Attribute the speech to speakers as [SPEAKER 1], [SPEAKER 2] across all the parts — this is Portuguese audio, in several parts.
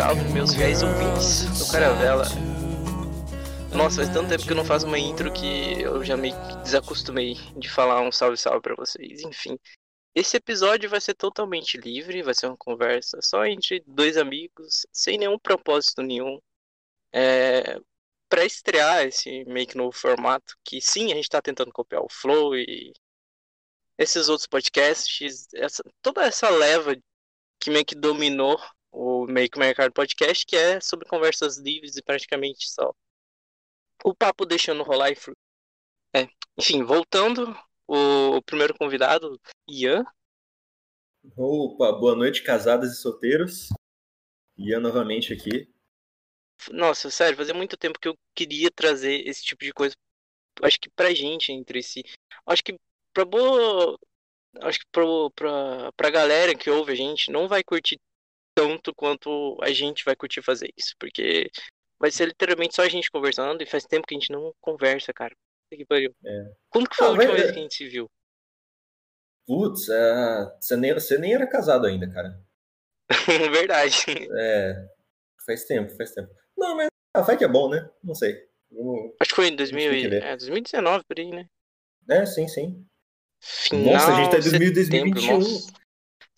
[SPEAKER 1] Salve, meus fiéis ouvintes do Caravela. Nossa, faz tanto tempo que eu não faço uma intro que eu já me desacostumei de falar um salve, salve pra vocês. Enfim, esse episódio vai ser totalmente livre, vai ser uma conversa só entre dois amigos, sem nenhum propósito nenhum. É, para estrear esse meio que novo formato, que sim, a gente tá tentando copiar o Flow e esses outros podcasts, essa, toda essa leva que meio que dominou o o mercado podcast, que é sobre conversas livres e praticamente só o papo deixando rolar e fluir. É. Enfim, voltando, o primeiro convidado, Ian.
[SPEAKER 2] Opa, boa noite, casadas e solteiros. Ian novamente aqui.
[SPEAKER 1] Nossa, sério, fazia muito tempo que eu queria trazer esse tipo de coisa. Acho que pra gente entre si. Acho que pra boa. Acho que pra, pra, pra galera que ouve a gente não vai curtir tanto quanto a gente vai curtir fazer isso. Porque vai ser literalmente só a gente conversando e faz tempo que a gente não conversa, cara. Que pariu. É. Quando que foi ah, a última vez que a gente se viu?
[SPEAKER 2] Putz, uh, você, nem, você nem era casado ainda, cara.
[SPEAKER 1] Verdade.
[SPEAKER 2] É. Faz tempo, faz tempo. Não, mas ah, vai que é bom, né? Não sei.
[SPEAKER 1] Acho que foi em 2000, é, 2019, por aí, né?
[SPEAKER 2] É, sim, sim. Final, nossa, a gente tá em 2021.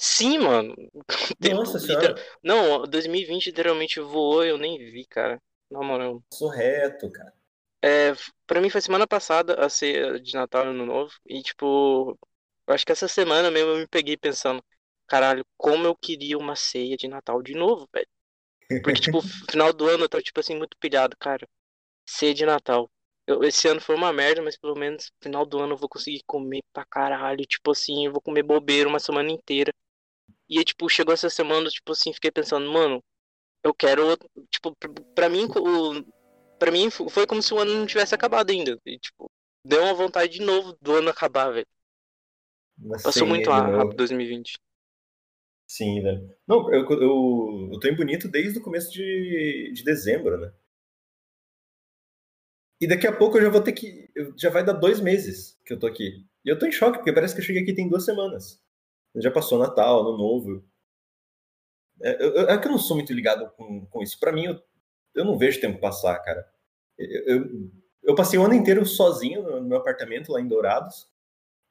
[SPEAKER 1] Sim, mano.
[SPEAKER 2] Nossa senhora.
[SPEAKER 1] Não, 2020 literalmente voou eu nem vi, cara. Na moral.
[SPEAKER 2] Surreto, cara.
[SPEAKER 1] É, pra mim foi semana passada a ceia de Natal Ano Novo. E, tipo, acho que essa semana mesmo eu me peguei pensando, caralho, como eu queria uma ceia de Natal de novo, velho. Porque, tipo, final do ano eu tô, tipo assim, muito pilhado, cara. Ceia de Natal. Eu, esse ano foi uma merda, mas pelo menos final do ano eu vou conseguir comer pra caralho. Tipo assim, eu vou comer bobeira uma semana inteira. E aí, tipo, chegou essa semana, tipo assim, fiquei pensando, mano, eu quero. Tipo, pra mim, o, para mim foi como se o ano não tivesse acabado ainda. E, tipo, deu uma vontade de novo do ano acabar, velho. Passou muito rápido 2020.
[SPEAKER 2] Sim, velho. Não, eu, eu, eu tô em bonito desde o começo de, de dezembro, né? E daqui a pouco eu já vou ter que. Já vai dar dois meses que eu tô aqui. E eu tô em choque, porque parece que eu cheguei aqui tem duas semanas. Já passou Natal, Ano Novo. É, eu, é que eu não sou muito ligado com, com isso. Para mim, eu, eu não vejo tempo passar, cara. Eu, eu passei o ano inteiro sozinho no meu apartamento lá em Dourados.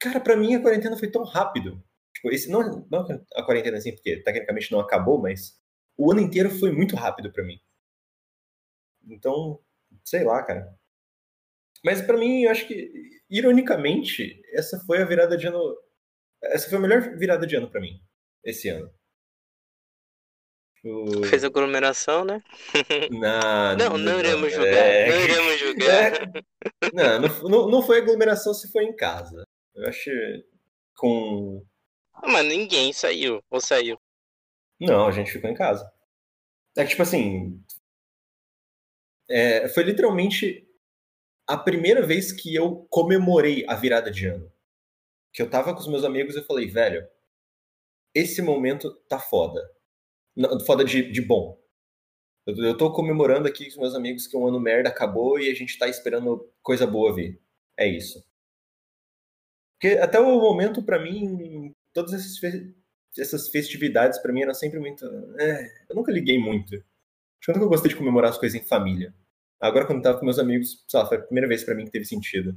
[SPEAKER 2] Cara, para mim a quarentena foi tão rápido. Tipo, esse não, não a quarentena assim, porque tecnicamente não acabou, mas o ano inteiro foi muito rápido para mim. Então, sei lá, cara. Mas para mim, eu acho que ironicamente, essa foi a virada de ano essa foi a melhor virada de ano para mim esse ano.
[SPEAKER 1] O... Fez aglomeração, né?
[SPEAKER 2] Não,
[SPEAKER 1] não, não, iremos julgar. É... Não iremos julgar.
[SPEAKER 2] É... Não, não, não foi aglomeração se foi em casa. Eu acho com.
[SPEAKER 1] Ah, mas ninguém saiu. Ou saiu?
[SPEAKER 2] Não, a gente ficou em casa. É que, tipo assim. É, foi literalmente a primeira vez que eu comemorei a virada de ano. Que eu tava com os meus amigos e falei, velho, esse momento tá foda foda de, de bom. Eu, eu tô comemorando aqui com os meus amigos que um ano merda acabou e a gente tá esperando coisa boa vir. É isso. Porque até o momento, para mim, todas essas, fe essas festividades, para mim, eram sempre muito. É, eu nunca liguei muito. Acho que eu gostei de comemorar as coisas em família. Agora, quando tava com meus amigos, sei lá, foi a primeira vez para mim que teve sentido.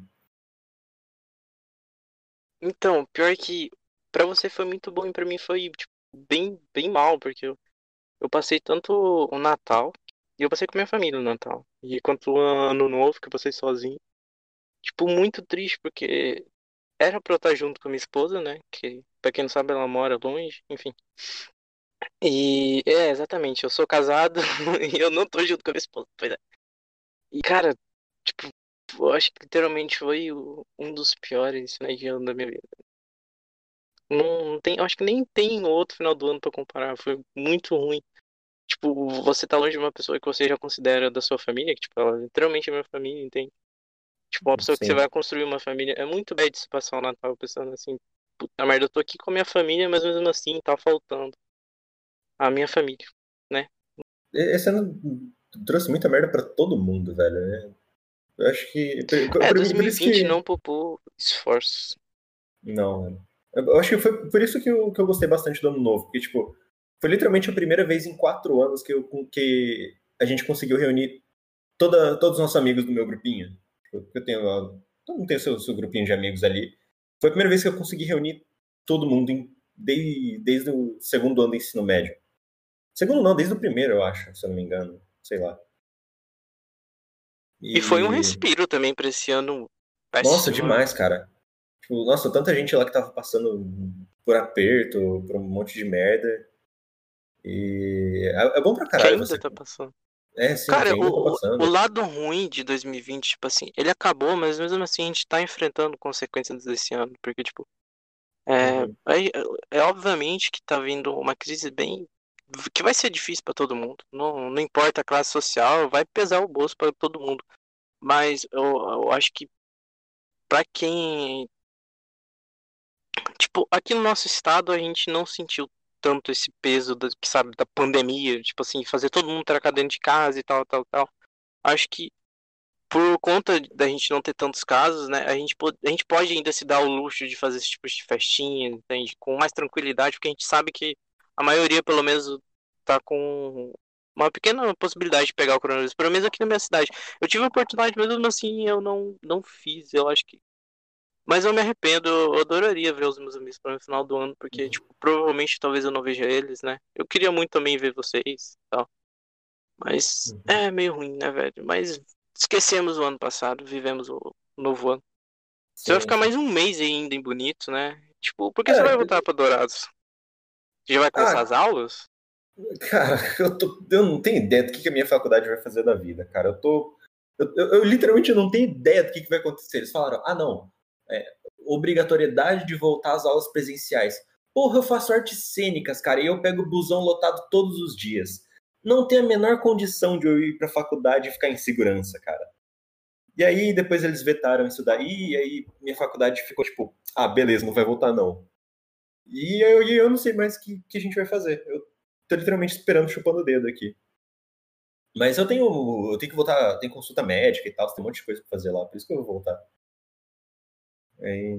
[SPEAKER 1] Então, pior que para você foi muito bom e para mim foi tipo, bem, bem mal, porque eu, eu passei tanto o Natal, e eu passei com minha família no Natal, e quanto o Ano Novo, que eu passei sozinho. Tipo, muito triste, porque era pra eu estar junto com minha esposa, né? Que, pra quem não sabe, ela mora longe, enfim. E é, exatamente, eu sou casado e eu não tô junto com a minha esposa, pois é. E cara, tipo, eu acho que literalmente foi um dos piores né, de ano da minha vida. Não, não tem, acho que nem tem outro final do ano para comparar. Foi muito ruim. Tipo, você tá longe de uma pessoa que você já considera da sua família, que tipo, ela é literalmente é minha família, entende? Tipo, uma pessoa Sim. que você vai construir uma família. É muito bad se passar o Natal pensando assim, puta merda, eu tô aqui com a minha família, mas mesmo assim tá faltando a minha família, né?
[SPEAKER 2] Esse ano trouxe muita merda para todo mundo, velho. Né? Eu acho que.
[SPEAKER 1] É, 2020 que... não poupou esforços.
[SPEAKER 2] Não, velho. Eu acho que foi por isso que eu, que eu gostei bastante do ano novo, porque, tipo, Foi literalmente a primeira vez em quatro anos que, eu, que a gente conseguiu reunir toda, todos os nossos amigos do meu grupinho. Eu tenho, todo mundo tem o seu, seu grupinho de amigos ali. Foi a primeira vez que eu consegui reunir todo mundo em, desde, desde o segundo ano do ensino médio. Segundo não, desde o primeiro, eu acho, se eu não me engano. Sei lá.
[SPEAKER 1] E, e foi um respiro também pra esse ano.
[SPEAKER 2] Nossa, demais, cara. Tipo, nossa, tanta gente lá que tava passando por aperto, por um monte de merda. E é, é bom pra caralho.
[SPEAKER 1] Quem ainda você... tá passando? É, sim, Cara, o, tá o, lado ruim de 2020, tipo assim, ele acabou, mas mesmo assim a gente tá enfrentando consequências desse ano, porque, tipo, é, uhum. é, é, obviamente que tá vindo uma crise bem. Que vai ser difícil para todo mundo. Não, não importa a classe social, vai pesar o bolso para todo mundo. Mas eu, eu acho que para quem. Tipo, aqui no nosso estado a gente não sentiu tanto esse peso da, sabe, da pandemia, tipo assim, fazer todo mundo trancar dentro de casa e tal, tal, tal. Acho que por conta da gente não ter tantos casos, né, a gente, pode, a gente pode ainda se dar o luxo de fazer esse tipo de festinha, entende? Com mais tranquilidade, porque a gente sabe que a maioria, pelo menos, tá com uma pequena possibilidade de pegar o coronavírus, pelo menos aqui na minha cidade. Eu tive a oportunidade, mesmo assim, eu não, não fiz. Eu acho que mas eu me arrependo, eu adoraria ver os meus amigos no final do ano, porque, uhum. tipo, provavelmente talvez eu não veja eles, né? Eu queria muito também ver vocês tal. Mas uhum. é meio ruim, né, velho? Mas esquecemos o ano passado, vivemos o novo ano. Você vai ficar mais um mês ainda em bonito, né? Tipo, por que é, você vai voltar pra Dourados? Já vai começar ah, as aulas?
[SPEAKER 2] Cara, eu, tô, eu não tenho ideia do que, que a minha faculdade vai fazer da vida, cara. Eu tô. Eu, eu, eu literalmente não tenho ideia do que, que vai acontecer. Eles falaram, ah, não, é, obrigatoriedade de voltar às aulas presenciais. Porra, eu faço artes cênicas, cara, e eu pego busão lotado todos os dias. Não tem a menor condição de eu ir pra faculdade e ficar em segurança, cara. E aí depois eles vetaram isso daí, e aí minha faculdade ficou tipo, ah, beleza, não vai voltar não. E eu, eu não sei mais o que, que a gente vai fazer. Eu tô literalmente esperando, chupando o dedo aqui. Mas eu tenho, eu tenho que voltar, tem consulta médica e tal, tem um monte de coisa pra fazer lá, por isso que eu vou voltar. É...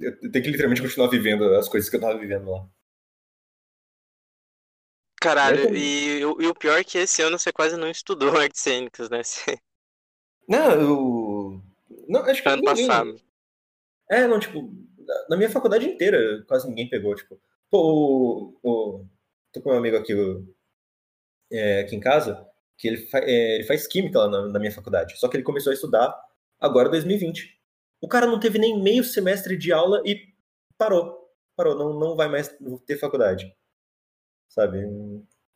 [SPEAKER 2] Eu tenho que literalmente continuar vivendo as coisas que eu tava vivendo lá.
[SPEAKER 1] Caralho, e, e, o pior é que esse ano você quase não estudou artes cênicas, né? Você...
[SPEAKER 2] Não, eu. Não, acho que
[SPEAKER 1] ano ninguém... passado.
[SPEAKER 2] É, não, tipo, na minha faculdade inteira quase ninguém pegou, tipo. Pô, o, o... tô com um amigo aqui, é, aqui em casa, que ele, fa... é, ele faz química lá na, na minha faculdade. Só que ele começou a estudar agora 2020. O cara não teve nem meio semestre de aula e parou. Parou, não, não vai mais ter faculdade. Sabe?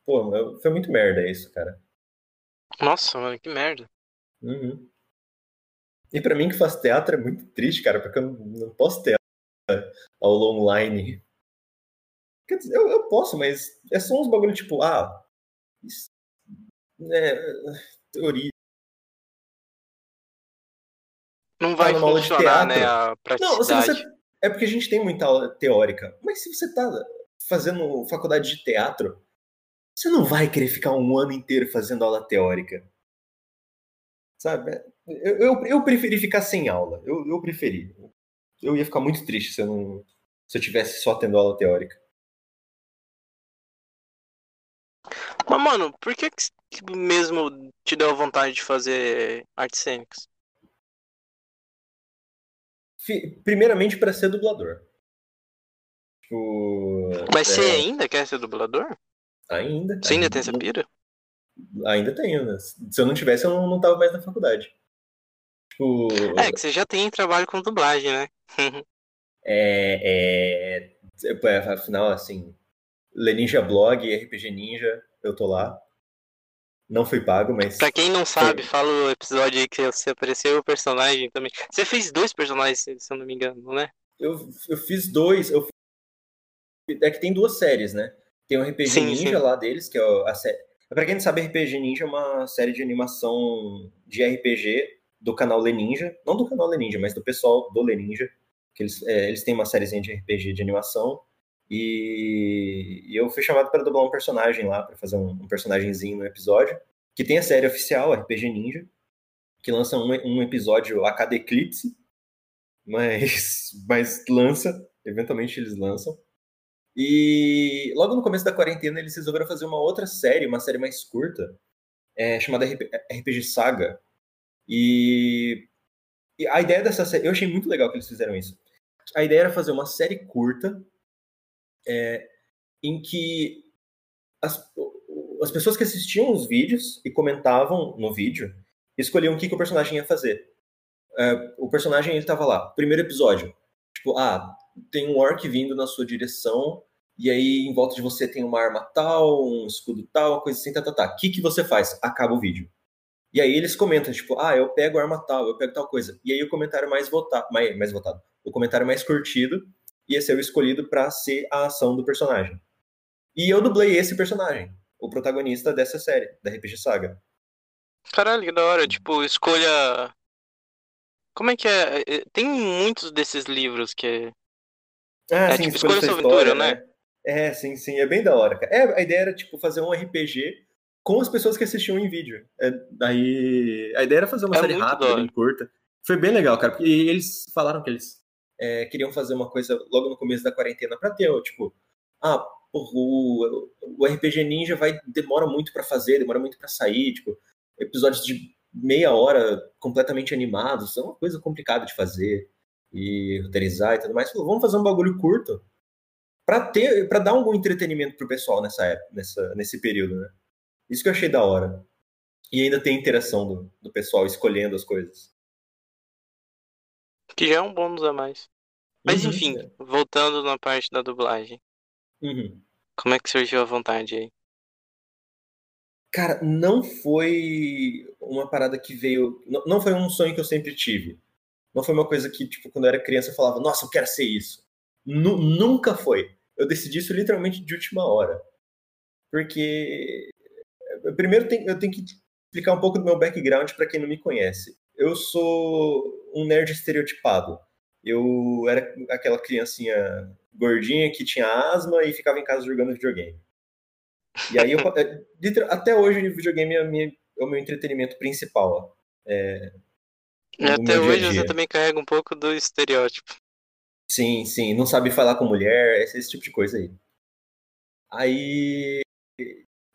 [SPEAKER 2] Pô, foi muito merda isso, cara.
[SPEAKER 1] Nossa, mano, que merda.
[SPEAKER 2] Uhum. E para mim que faz teatro é muito triste, cara, porque eu não posso ter aula online. Quer dizer, eu, eu posso, mas é só uns bagulho tipo, ah, isso, é, teoria,
[SPEAKER 1] Não vai funcionar, né, a praticidade. Não, você...
[SPEAKER 2] É porque a gente tem muita aula teórica. Mas se você tá fazendo faculdade de teatro, você não vai querer ficar um ano inteiro fazendo aula teórica. Sabe? Eu, eu, eu preferi ficar sem aula. Eu, eu preferi. Eu ia ficar muito triste se eu, não, se eu tivesse só tendo aula teórica.
[SPEAKER 1] Mas, mano, por que, que mesmo te deu vontade de fazer artes cênicas?
[SPEAKER 2] primeiramente para ser dublador. Tipo,
[SPEAKER 1] Mas é... você ainda quer ser dublador?
[SPEAKER 2] Ainda.
[SPEAKER 1] Você ainda, ainda tem essa pira?
[SPEAKER 2] Ainda tenho, né? Se eu não tivesse, eu não, não tava mais na faculdade.
[SPEAKER 1] Tipo... É, que você já tem trabalho com dublagem, né?
[SPEAKER 2] é, é, é, afinal, assim, Leninja Blog, RPG Ninja, eu tô lá. Não fui pago, mas.
[SPEAKER 1] Pra quem não sabe, foi... fala o episódio aí que você apareceu o personagem também. Você fez dois personagens, se eu não me engano, né?
[SPEAKER 2] Eu, eu fiz dois. Eu... É que tem duas séries, né? Tem o RPG sim, Ninja sim. lá deles, que é a série. Pra quem não sabe, RPG Ninja é uma série de animação de RPG do canal Leninja. Não do canal Leninja, mas do pessoal do Leninja. Que eles, é, eles têm uma sériezinha de RPG de animação. E, e eu fui chamado para dublar um personagem lá, para fazer um, um personagemzinho no episódio, que tem a série oficial, RPG Ninja, que lança um, um episódio a cada eclipse, mas, mas lança, eventualmente eles lançam. E logo no começo da quarentena eles resolveram fazer uma outra série, uma série mais curta, é, chamada RPG Saga. E, e a ideia dessa série, eu achei muito legal que eles fizeram isso. A ideia era fazer uma série curta é, em que as, as pessoas que assistiam os vídeos e comentavam no vídeo escolhiam o que, que o personagem ia fazer. É, o personagem ele tava lá, primeiro episódio, tipo, ah, tem um orc vindo na sua direção e aí em volta de você tem uma arma tal, um escudo tal, coisa assim, tá, tá, tá. O que, que você faz? Acaba o vídeo. E aí eles comentam, tipo, ah, eu pego arma tal, eu pego tal coisa. E aí o comentário mais votado, mais, mais votado, o comentário mais curtido ia ser o escolhido para ser a ação do personagem. E eu dublei esse personagem, o protagonista dessa série, da RPG Saga.
[SPEAKER 1] Caralho, que da hora. Tipo, escolha. Como é que é? é tem muitos desses livros que é.
[SPEAKER 2] Ah, é sim, tipo, escolha sua aventura, né? né? É, sim, sim, é bem da hora. É, a ideia era, tipo, fazer um RPG com as pessoas que assistiam em vídeo. É, daí, a ideia era fazer uma é série rápida, bem curta. Foi bem legal, cara, porque eles falaram que eles é, queriam fazer uma coisa logo no começo da quarentena pra ter, tipo, ah, o, o RPG Ninja vai demora muito para fazer, demora muito para sair, tipo, episódios de meia hora completamente animados, é uma coisa complicada de fazer e roteirizar e tudo mais. Falou, vamos fazer um bagulho curto para ter, para dar algum entretenimento pro pessoal nessa época, nessa, nesse período, né? Isso que eu achei da hora. E ainda tem interação do, do pessoal escolhendo as coisas.
[SPEAKER 1] Que já é um bônus a mais. Mas uhum, enfim, é. voltando na parte da dublagem.
[SPEAKER 2] Uhum.
[SPEAKER 1] Como é que surgiu a vontade aí?
[SPEAKER 2] Cara, não foi uma parada que veio. Não foi um sonho que eu sempre tive. Não foi uma coisa que, tipo, quando eu era criança eu falava, nossa, eu quero ser isso. N nunca foi. Eu decidi isso literalmente de última hora. Porque. Primeiro eu tenho que explicar um pouco do meu background para quem não me conhece. Eu sou um nerd estereotipado. Eu era aquela criancinha gordinha que tinha asma e ficava em casa jogando videogame. E aí, eu, é, até hoje, o videogame é, minha, é, o meu entretenimento principal. É,
[SPEAKER 1] até hoje dia -dia. você também carrega um pouco do estereótipo.
[SPEAKER 2] Sim, sim. Não sabe falar com mulher, esse, esse tipo de coisa aí. Aí.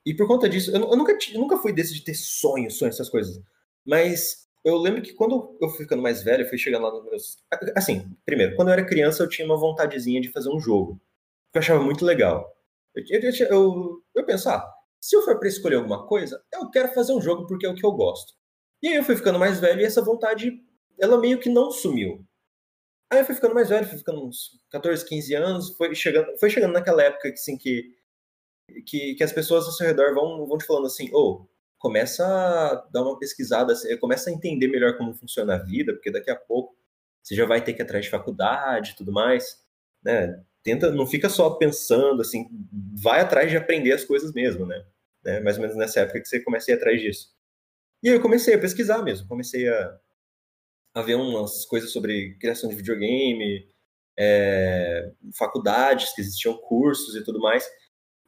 [SPEAKER 2] E por conta disso, eu, eu nunca, eu nunca fui desse de ter sonhos, sonhos, essas coisas. Mas eu lembro que quando eu fui ficando mais velho, eu fui chegando lá nos meus. Assim, primeiro, quando eu era criança, eu tinha uma vontadezinha de fazer um jogo. Que eu achava muito legal. Eu, eu, eu, eu pensava, ah, se eu for para escolher alguma coisa, eu quero fazer um jogo porque é o que eu gosto. E aí eu fui ficando mais velho e essa vontade, ela meio que não sumiu. Aí eu fui ficando mais velho, fui ficando uns 14, 15 anos, foi chegando, foi chegando naquela época assim, que, que, que as pessoas ao seu redor vão, vão te falando assim, ô, oh, começa a dar uma pesquisada, começa a entender melhor como funciona a vida, porque daqui a pouco você já vai ter que ir atrás de faculdade e tudo mais, né? Tenta, não fica só pensando, assim, vai atrás de aprender as coisas mesmo, né? né? Mais ou menos nessa época que você ir atrás disso. E aí eu comecei a pesquisar mesmo, comecei a, a ver umas coisas sobre criação de videogame, é, faculdades que existiam cursos e tudo mais.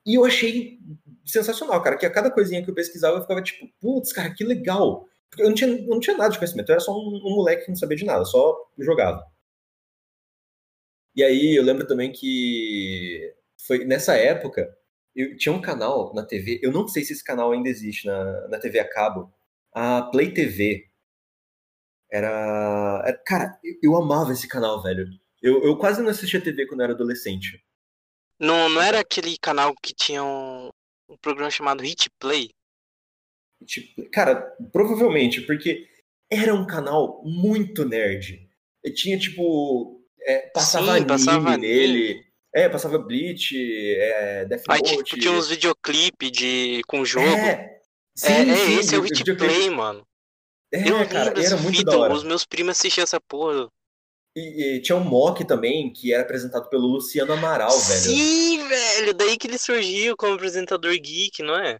[SPEAKER 2] E eu achei sensacional, cara, que a cada coisinha que eu pesquisava eu ficava tipo, putz, cara, que legal. Porque eu não tinha, eu não tinha nada de conhecimento, eu era só um, um moleque que não sabia de nada, só jogava. E aí eu lembro também que foi nessa época, eu tinha um canal na TV, eu não sei se esse canal ainda existe na, na TV a cabo, a Play TV. Era, era cara, eu, amava esse canal, velho. Eu, eu quase não assistia TV quando eu era adolescente.
[SPEAKER 1] Não, não era aquele canal que tinha um, um programa chamado Hit Play?
[SPEAKER 2] Cara, provavelmente, porque era um canal muito nerd. E tinha, tipo, é, passava Sim, passava nele. Anime. É, passava Bleach, é, Death Note. Aí, tipo,
[SPEAKER 1] tinha uns videoclipes de, com jogo. É, sim, é, é sim, esse é o Hit Play, mano.
[SPEAKER 2] É, eu cara, era muito da hora.
[SPEAKER 1] Os meus primos assistiam essa porra.
[SPEAKER 2] E, e, tinha um mock também, que era apresentado pelo Luciano Amaral, velho.
[SPEAKER 1] Sim, velho! Daí que ele surgiu como apresentador geek, não é?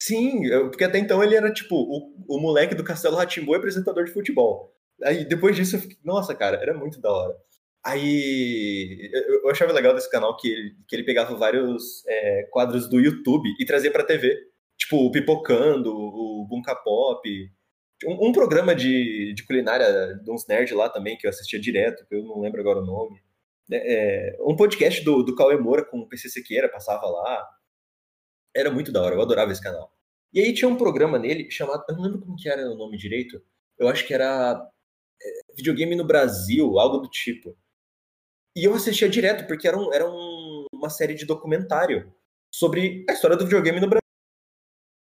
[SPEAKER 2] Sim, porque até então ele era tipo o, o moleque do Castelo Ratimbu apresentador de futebol. Aí depois disso eu fiquei, nossa, cara, era muito da hora. Aí eu, achava legal desse canal que ele, que ele pegava vários é, quadros do YouTube e trazia pra TV. Tipo, o Pipocando, o Bunka Pop, um, um, programa de, de culinária de uns nerds lá também, que eu assistia direto, que eu não lembro agora o nome. É, um podcast do, do Cauê Moura com o PC Sequeira passava lá. Era muito da hora, eu adorava esse canal. E aí tinha um programa nele chamado. Eu não lembro como que era o nome direito. Eu acho que era é, Videogame no Brasil, algo do tipo. E eu assistia direto, porque era, um, era um, uma série de documentário sobre a história do videogame no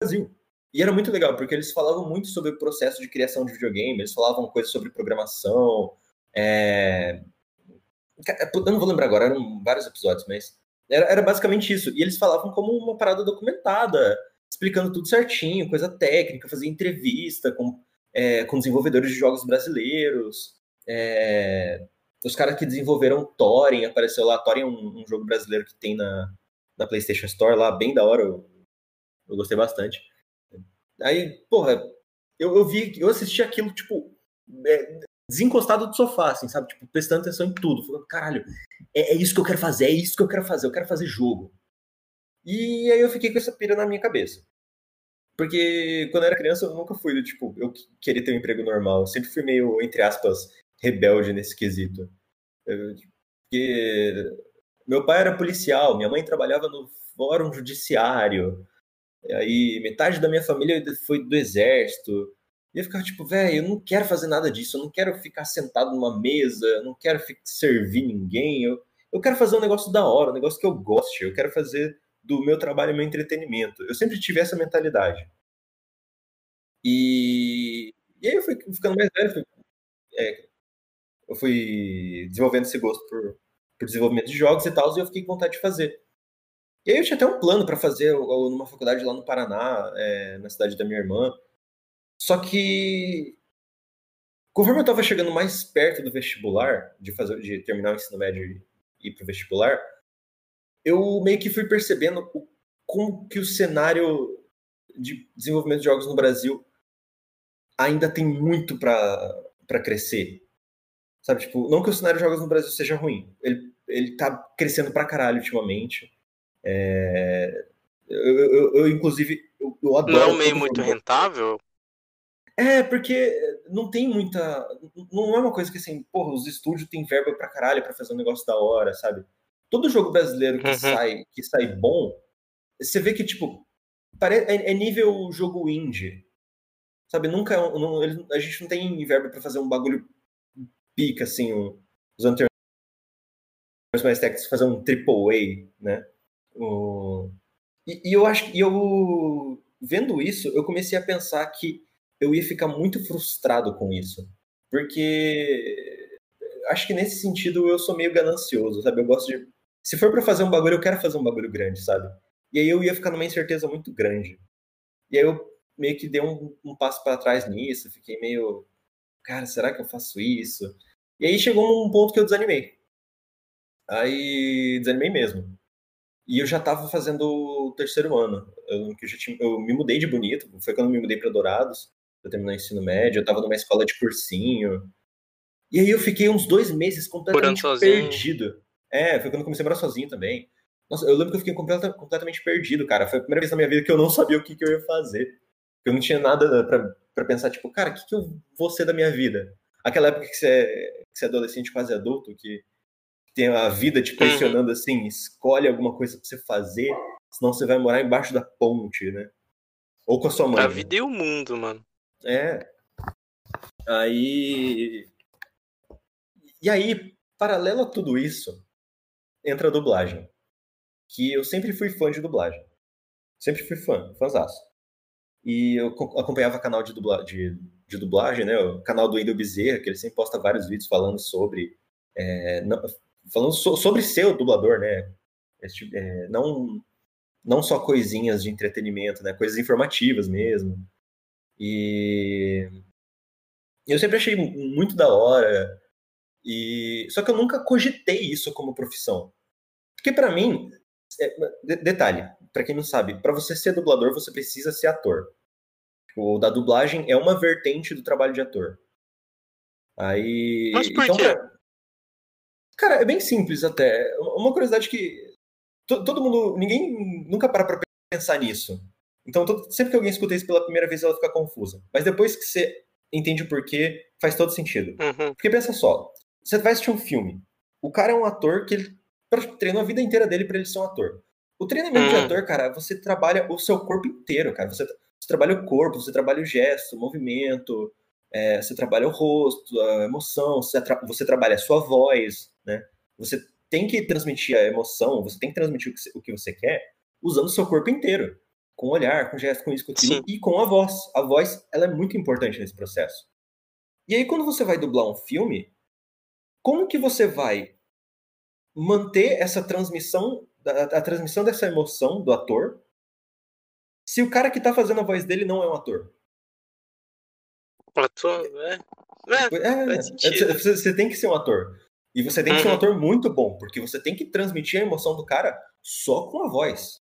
[SPEAKER 2] Brasil. E era muito legal, porque eles falavam muito sobre o processo de criação de videogame, eles falavam coisas sobre programação. É... Eu não vou lembrar agora, eram vários episódios, mas era, era basicamente isso. E eles falavam como uma parada documentada, explicando tudo certinho, coisa técnica, fazia entrevista com, é, com desenvolvedores de jogos brasileiros. É, os caras que desenvolveram Thorin, apareceu lá. Thorin é um, um, jogo brasileiro que tem na, na PlayStation Store lá, bem da hora. Eu, eu gostei bastante. Aí, porra, eu, eu vi, eu assisti aquilo, tipo, é, desencostado do sofá, assim, sabe? Tipo, prestando atenção em tudo. Falando, caralho, é, é, isso que eu quero fazer, é isso que eu quero fazer, eu quero fazer jogo. E aí eu fiquei com essa pira na minha cabeça. Porque quando eu era criança eu nunca fui tipo, eu queria ter um emprego normal. Eu sempre fui meio, entre aspas, rebelde nesse quesito. Porque meu pai era policial, minha mãe trabalhava no fórum judiciário. E aí metade da minha família foi do exército. E eu ficava tipo, velho, eu não quero fazer nada disso, eu não quero ficar sentado numa mesa, eu não quero servir ninguém, eu, eu quero fazer um negócio da hora, um negócio que eu goste, eu quero fazer do meu trabalho meu entretenimento. Eu sempre tive essa mentalidade. E, e aí eu fui ficando mais velho, fui, é, eu fui desenvolvendo esse gosto por, por desenvolvimento de jogos e tal, e eu fiquei com vontade de fazer. E aí eu tinha até um plano para fazer numa faculdade lá no Paraná, é, na cidade da minha irmã. Só que conforme eu estava chegando mais perto do vestibular, de fazer, de terminar o ensino médio e ir para o vestibular, eu meio que fui percebendo como que o cenário de desenvolvimento de jogos no Brasil ainda tem muito para crescer. Sabe, tipo, não que o cenário de jogos no Brasil seja ruim. Ele, ele tá crescendo pra caralho ultimamente. É... Eu, eu, eu, inclusive, eu, eu adoro.
[SPEAKER 1] Não é um meio muito rentável?
[SPEAKER 2] É, porque não tem muita. Não é uma coisa que assim, porra, os estúdios têm verba pra caralho pra fazer um negócio da hora, sabe? todo jogo brasileiro que, uhum. sai, que sai bom, você vê que, tipo, é, é nível jogo indie. Sabe, nunca. É não, a gente não tem verba para fazer um bagulho pica, assim, um, usando termos mais técnicos, fazer um triple A, né? E, e, eu acho que eu vendo isso, eu comecei a pensar que eu ia ficar muito frustrado com isso. Porque acho que nesse sentido eu sou meio ganancioso, sabe? Eu gosto de se for para fazer um bagulho, eu quero fazer um bagulho grande, sabe? E aí eu ia ficar numa incerteza muito grande. E aí eu meio que dei um, um passo para trás nisso, fiquei meio, cara, será que eu faço isso? E aí chegou um ponto que eu desanimei. Aí desanimei mesmo. E eu já estava fazendo o terceiro ano. Eu, eu, já tinha, eu me mudei de bonito, foi quando eu me mudei para Dourados, eu terminei o ensino médio, eu estava numa escola de cursinho. E aí eu fiquei uns dois meses completamente perdido. É, foi quando eu comecei a morar sozinho também. Nossa, eu lembro que eu fiquei completa, completamente perdido, cara. Foi a primeira vez na minha vida que eu não sabia o que, que eu ia fazer. Eu não tinha nada para pensar, tipo, cara, o que, que eu vou ser da minha vida? Aquela época que você é, que você é adolescente, quase adulto, que tem a vida te pressionando uhum. assim, escolhe alguma coisa pra você fazer, senão você vai morar embaixo da ponte, né? Ou com a sua mãe.
[SPEAKER 1] A vida né? e o mundo, mano.
[SPEAKER 2] É. Aí. E aí, paralelo a tudo isso, entra a dublagem. Que eu sempre fui fã de dublagem. Sempre fui fã, fãzaço. E eu acompanhava canal de, dubla, de, de dublagem, né? O canal do Wendel Bezerra, que ele sempre posta vários vídeos falando sobre. É, falando so, sobre ser o dublador, né? Este, é, não, não só coisinhas de entretenimento, né? Coisas informativas mesmo. E eu sempre achei muito da hora. E só que eu nunca cogitei isso como profissão. Porque para mim, é, detalhe, para quem não sabe, para você ser dublador, você precisa ser ator. O da dublagem é uma vertente do trabalho de ator. Aí.
[SPEAKER 1] Mas por então, quê?
[SPEAKER 2] Cara, é bem simples até. Uma curiosidade que todo mundo, ninguém nunca para pra pensar nisso. Então, todo, sempre que alguém escuta isso pela primeira vez, ela fica confusa. Mas depois que você entende o porquê, faz todo sentido.
[SPEAKER 1] Uhum.
[SPEAKER 2] Porque pensa só, você vai assistir um filme. O cara é um ator que ele treinou a vida inteira dele para ele ser um ator. O treinamento de
[SPEAKER 1] Hum.
[SPEAKER 2] ator, cara, você trabalha o seu corpo inteiro, cara. Você, você trabalha o corpo, você trabalha o gesto, o movimento, é, você trabalha o rosto, a emoção, você, tra- você trabalha a sua voz, né? Você tem que transmitir a emoção, você tem que transmitir o que, você- quer usando o seu corpo inteiro. Com o olhar, com o gesto, com isso, com aquilo,
[SPEAKER 1] Sim.
[SPEAKER 2] e com a voz. A voz, ela é muito importante nesse processo. E aí, quando você vai dublar um filme, como que você vai manter essa transmissão, a, a transmissão dessa emoção do ator, se o cara que tá fazendo a voz dele não é um ator?
[SPEAKER 1] Ator, é. É,
[SPEAKER 2] É, é, você, você tem que ser um ator. E você tem que ser um
[SPEAKER 1] Uhum.
[SPEAKER 2] ator muito bom, porque você tem que transmitir a emoção do cara só com a voz.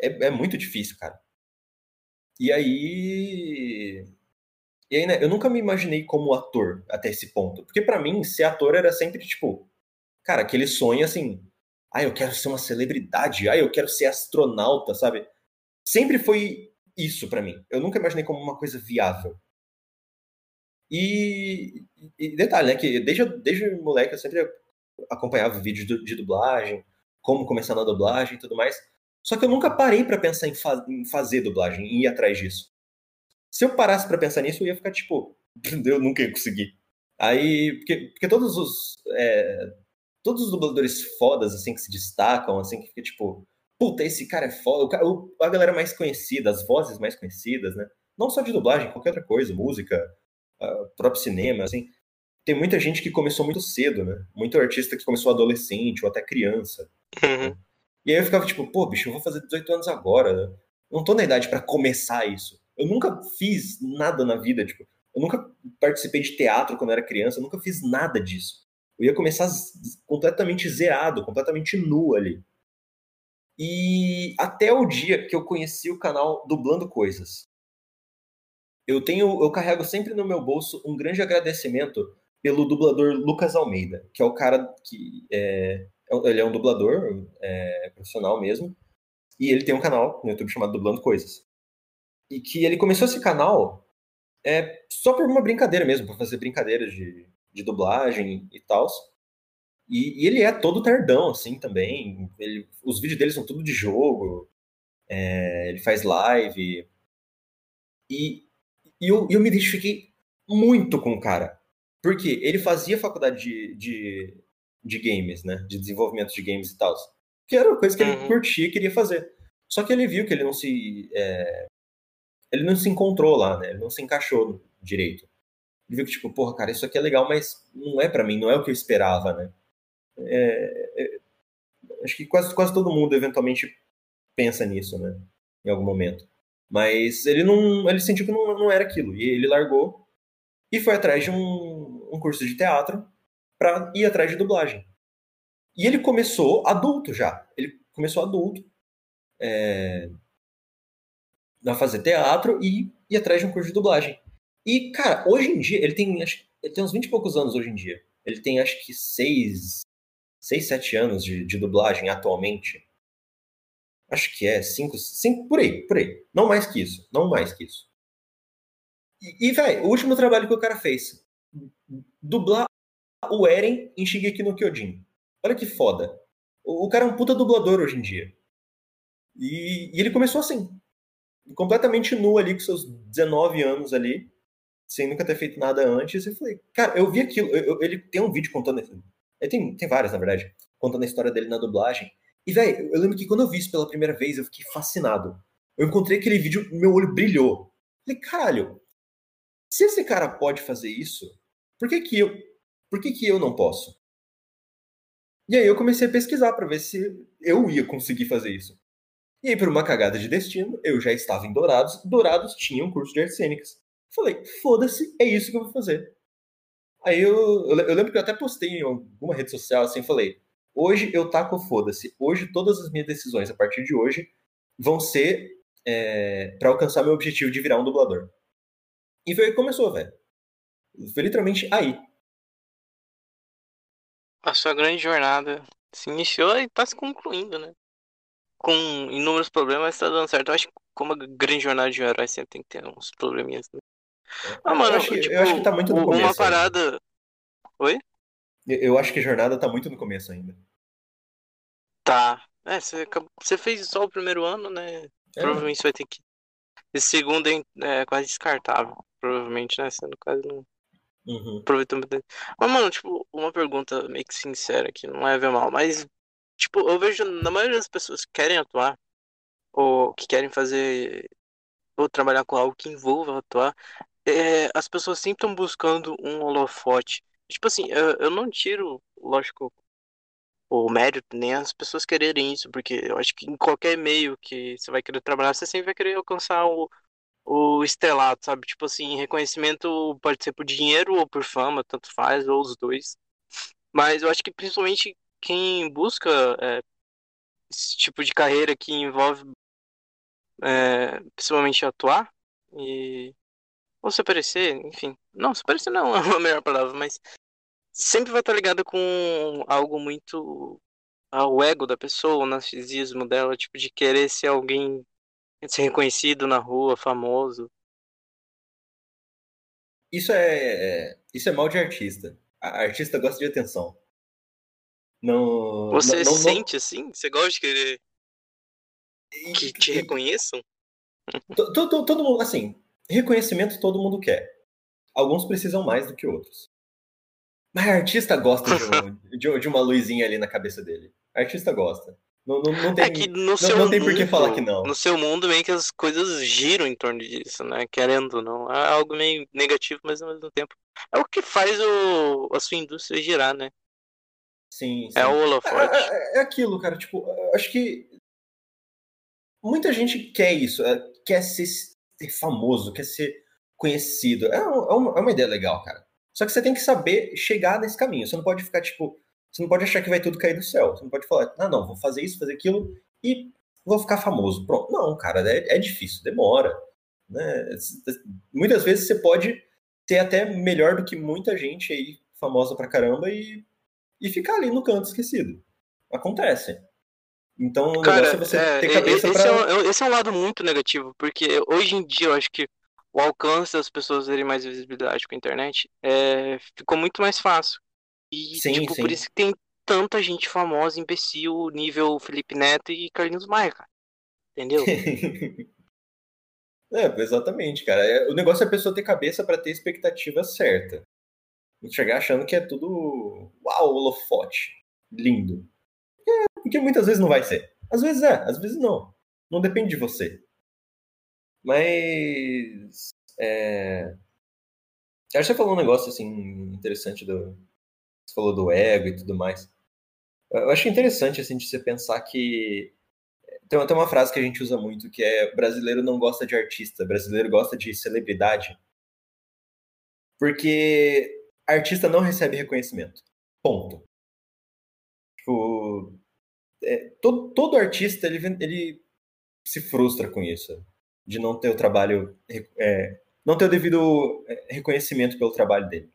[SPEAKER 2] É, é muito difícil, cara. E aí. E aí, né, eu nunca me imaginei como ator até esse ponto. Porque pra mim, ser ator era sempre tipo. Cara, aquele sonho assim. Ah, eu quero ser uma celebridade. Ah, eu quero ser astronauta, sabe? Sempre foi isso pra mim. Eu nunca imaginei como uma coisa viável. E, e detalhe, né? Que desde, desde moleque eu sempre acompanhava vídeos de, de dublagem, como começar na dublagem e tudo mais. Só que eu nunca parei pra pensar em, fa em fazer dublagem, em ir atrás disso. Se eu parasse pra pensar nisso, eu ia ficar tipo, eu nunca ia conseguir. Aí, porque, porque todos os é, todos os dubladores fodas assim que se destacam, assim que fica tipo, puta, esse cara é foda, o- a galera mais conhecida, as vozes mais conhecidas, né? Não só de dublagem, qualquer outra coisa, música, ah, próprio cinema, assim. Tem muita gente que começou muito cedo, né? Muito artista que começou adolescente ou até criança.
[SPEAKER 1] Uhum.
[SPEAKER 2] E aí eu ficava tipo, pô, bicho, eu vou fazer 18 anos agora, né? Não tô na idade pra começar isso. Eu nunca fiz nada na vida, tipo, eu nunca participei de teatro quando era criança, eu nunca fiz nada disso. Eu ia começar completamente zerado, completamente nu ali. E até o dia que eu conheci o canal Dublando Coisas. Eu tenho, eu carrego sempre no meu bolso um grande agradecimento pelo dublador Lucas Almeida, que é o cara que é, é- ele é um dublador é, profissional mesmo, e ele tem um canal no YouTube chamado Dublando Coisas. E que ele começou esse canal é, só por uma brincadeira mesmo, para fazer brincadeiras de, de dublagem e tal. E, e ele é todo tardão, assim, também. Ele- os vídeos dele são tudo de jogo. é, ele faz live. E, e eu, eu me identifiquei muito com o cara. Porque ele fazia faculdade de, de, de games, né? De desenvolvimento de games e tal. Que era uma coisa que ele
[SPEAKER 1] Uhum.
[SPEAKER 2] curtia e queria fazer. Só que ele viu que ele não se. é, ele não se encontrou lá, né? Ele não se encaixou direito. Ele viu que, tipo, porra, cara, isso aqui é legal, mas não é pra mim, não é o que eu esperava, né? É, é, acho que quase, quase todo mundo eventualmente pensa nisso, né? Em algum momento. Mas ele não. Ele sentiu que não, não era aquilo. E ele largou e foi atrás de um, um curso de teatro pra ir atrás de dublagem. E ele começou adulto já. Ele começou adulto é, a fazer teatro e ir atrás de um curso de dublagem. E, cara, hoje em dia, ele tem, acho, ele tem uns 20 e poucos anos hoje em dia. Ele tem, acho que, 6, 6 7 anos de, de dublagem atualmente. Acho que é, 5, 5, por aí, por aí. Não mais que isso, não mais que isso. E, e velho, o último trabalho que o cara fez, dublar o Eren em Shigeki no Kyojin. Olha que foda. O, o cara é um puta dublador hoje em dia. E, e ele começou assim, completamente nu ali, com seus 19 anos ali, sem nunca ter feito nada antes. E falei, cara, eu vi aquilo. eu- eu- ele tem um vídeo contando. Ele tem, tem vários, na verdade, contando a história dele na dublagem. E, velho, eu lembro que quando eu vi isso pela primeira vez, eu fiquei fascinado. Eu encontrei aquele vídeo, meu olho brilhou. Falei, caralho, se esse cara pode fazer isso, por que que eu, por que que eu não posso? E aí eu comecei a pesquisar pra ver se eu ia conseguir fazer isso. E aí, por uma cagada de destino, eu já estava em Dourados. Dourados tinha um curso de artes cênicas. Falei, foda-se, é isso que eu vou fazer. Aí eu, eu, eu lembro que eu até postei em alguma rede social assim, falei, hoje eu taco foda-se. Hoje todas as minhas decisões a partir de hoje vão ser é, para alcançar meu objetivo de virar um dublador. E foi aí que começou, velho. Foi literalmente aí.
[SPEAKER 1] A sua grande jornada se iniciou e tá se concluindo, né? Com inúmeros problemas, tá dando certo. Eu acho que como a grande jornada de um herói sempre tem que ter uns probleminhas. Né? Ah, mano,
[SPEAKER 2] eu, acho que,
[SPEAKER 1] tipo,
[SPEAKER 2] eu acho que tá muito no começo.
[SPEAKER 1] uma
[SPEAKER 2] ainda.
[SPEAKER 1] parada. Oi?
[SPEAKER 2] Eu acho que a jornada tá muito no começo ainda.
[SPEAKER 1] Tá. É, você, você fez só o primeiro ano, né? É. Provavelmente você vai ter que. Esse segundo é, quase descartável. Provavelmente, né? Você no caso não.
[SPEAKER 2] Uhum.
[SPEAKER 1] Aproveitando. Mas, mano, tipo, uma pergunta meio que sincera aqui, não é ver mal, mas, tipo, eu vejo na maioria das pessoas que querem atuar, ou que querem fazer, ou trabalhar com algo que envolva atuar, é, as pessoas sempre estão buscando um holofote. Tipo assim, eu, eu não tiro, lógico, o mérito, nem as pessoas quererem isso, porque eu acho que em qualquer meio que você vai querer trabalhar, você sempre vai querer alcançar o, o estrelato, sabe? Tipo assim, reconhecimento pode ser por dinheiro ou por fama, tanto faz, ou os dois. Mas eu acho que principalmente quem busca é, esse tipo de carreira que envolve é, principalmente atuar e ou se aparecer, enfim. Não, se aparecer não é a melhor palavra, mas sempre vai estar ligada com algo muito ao ego da pessoa, o narcisismo dela, tipo, de querer ser alguém, ser reconhecido na rua, famoso.
[SPEAKER 2] Isso é, isso é mal de artista. A artista gosta de atenção. Não,
[SPEAKER 1] Você
[SPEAKER 2] não,
[SPEAKER 1] sente não... assim? Você gosta de querer que te reconheçam?
[SPEAKER 2] Todo, todo mundo, assim, reconhecimento todo mundo quer. Alguns precisam mais do que outros. Mas artista gosta de, um, de, uma luzinha ali na cabeça dele. Artista gosta. Não, não, não tem,
[SPEAKER 1] é que no
[SPEAKER 2] não,
[SPEAKER 1] seu
[SPEAKER 2] não tem
[SPEAKER 1] mundo,
[SPEAKER 2] por que falar que não.
[SPEAKER 1] No seu mundo, meio que as coisas giram em torno disso, né? Querendo ou não. É algo meio negativo, mas ao mesmo tempo. É o que faz o, a sua indústria girar, né?
[SPEAKER 2] Sim, sim.
[SPEAKER 1] É o holofote.
[SPEAKER 2] É, é, é aquilo, cara. Tipo, acho que muita gente quer isso. É, quer ser, ser famoso, quer ser conhecido. É, uma, é uma ideia legal, cara. Só que você tem que saber chegar nesse caminho. Você não pode ficar, tipo, você não pode achar que vai tudo cair do céu. Você não pode falar, ah, não, vou fazer isso, fazer aquilo e vou ficar famoso. Pronto. Não, cara, é, é difícil, demora. Né? Muitas vezes você pode ser até melhor do que muita gente aí, famosa pra caramba, e, e ficar ali no canto esquecido. Acontece. Então o
[SPEAKER 1] Cara,
[SPEAKER 2] negócio é você
[SPEAKER 1] é,
[SPEAKER 2] ter cabeça
[SPEAKER 1] esse,
[SPEAKER 2] pra...
[SPEAKER 1] é um, esse é um lado muito negativo, porque hoje em dia eu acho que o alcance das pessoas terem mais visibilidade com a internet é, ficou muito mais fácil. E,
[SPEAKER 2] Sim,
[SPEAKER 1] tipo,
[SPEAKER 2] sim.
[SPEAKER 1] por isso que tem tanta gente famosa, imbecil, nível Felipe Neto e Carlinhos Maia, cara. Entendeu?
[SPEAKER 2] É, exatamente, cara. É, O negócio é a pessoa ter cabeça pra ter expectativa certa. Não chegar achando que é tudo. Uau, holofote. Lindo. Porque muitas vezes não vai ser. Às vezes é, às vezes não. Não depende de você. Mas. É... Acho que você falou um negócio assim interessante do. Você falou do ego e tudo mais. Eu acho interessante assim de você pensar que tem tem uma frase que a gente usa muito que é brasileiro não gosta de artista, brasileiro gosta de celebridade. Porque artista não recebe reconhecimento. Ponto. Tipo, é, todo, todo artista ele, ele se frustra com isso, de não ter o trabalho, é, não ter o devido é, reconhecimento pelo trabalho dele.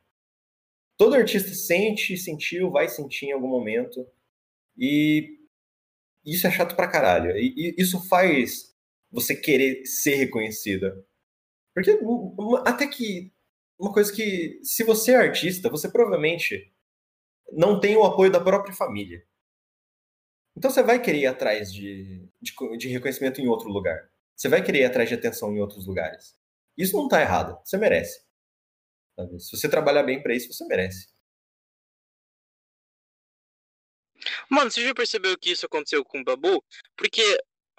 [SPEAKER 2] Todo artista sente, sentiu, vai sentir em algum momento, e isso é chato pra caralho. E, e isso faz você querer ser reconhecida. Porque até que uma coisa que, se você é artista, você provavelmente não tem o apoio da própria família. Então você vai querer ir atrás de, de, de reconhecimento em outro lugar. Você vai querer ir atrás de atenção em outros lugares. Isso não tá errado. Você merece. sabe? Se você trabalhar bem pra isso, você merece.
[SPEAKER 1] Mano, você já percebeu que isso aconteceu com o Babu? Porque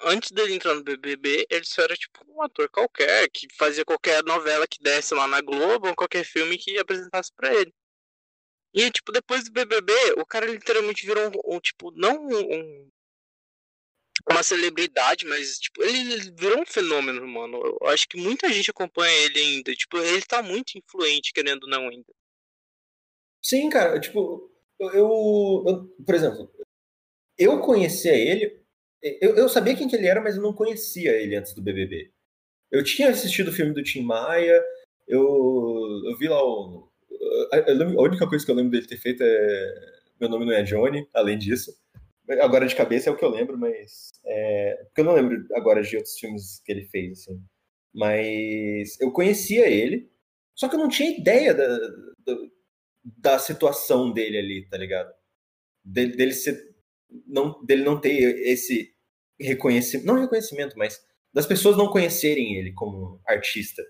[SPEAKER 1] antes dele entrar no BBB, ele só era tipo um ator qualquer, que fazia qualquer novela que desse lá na Globo, ou qualquer filme que apresentasse pra ele. E, tipo, depois do BBB, o cara literalmente virou um, um, tipo, não um, uma celebridade, mas, tipo, ele, virou um fenômeno, mano. Eu acho que muita gente acompanha ele ainda. Tipo, ele tá muito influente, querendo ou não, ainda.
[SPEAKER 2] Sim, cara, tipo, eu, eu- eu- por exemplo, eu conhecia ele, eu, eu sabia quem que ele era, mas eu não conhecia ele antes do BBB. Eu tinha assistido o filme do Tim Maia, eu, eu vi lá o. a- única coisa que eu lembro dele ter feito é. Meu nome não é Johnny, além disso. Agora de cabeça é o que eu lembro, mas. É, porque eu não lembro agora de outros filmes que ele fez, assim. Mas eu conhecia ele, só que eu não tinha ideia da, do- da situação dele ali, tá ligado? Dele, dele ser. Não, dele não ter esse reconhecimento. Não reconhecimento, mas das pessoas não conhecerem ele como artista.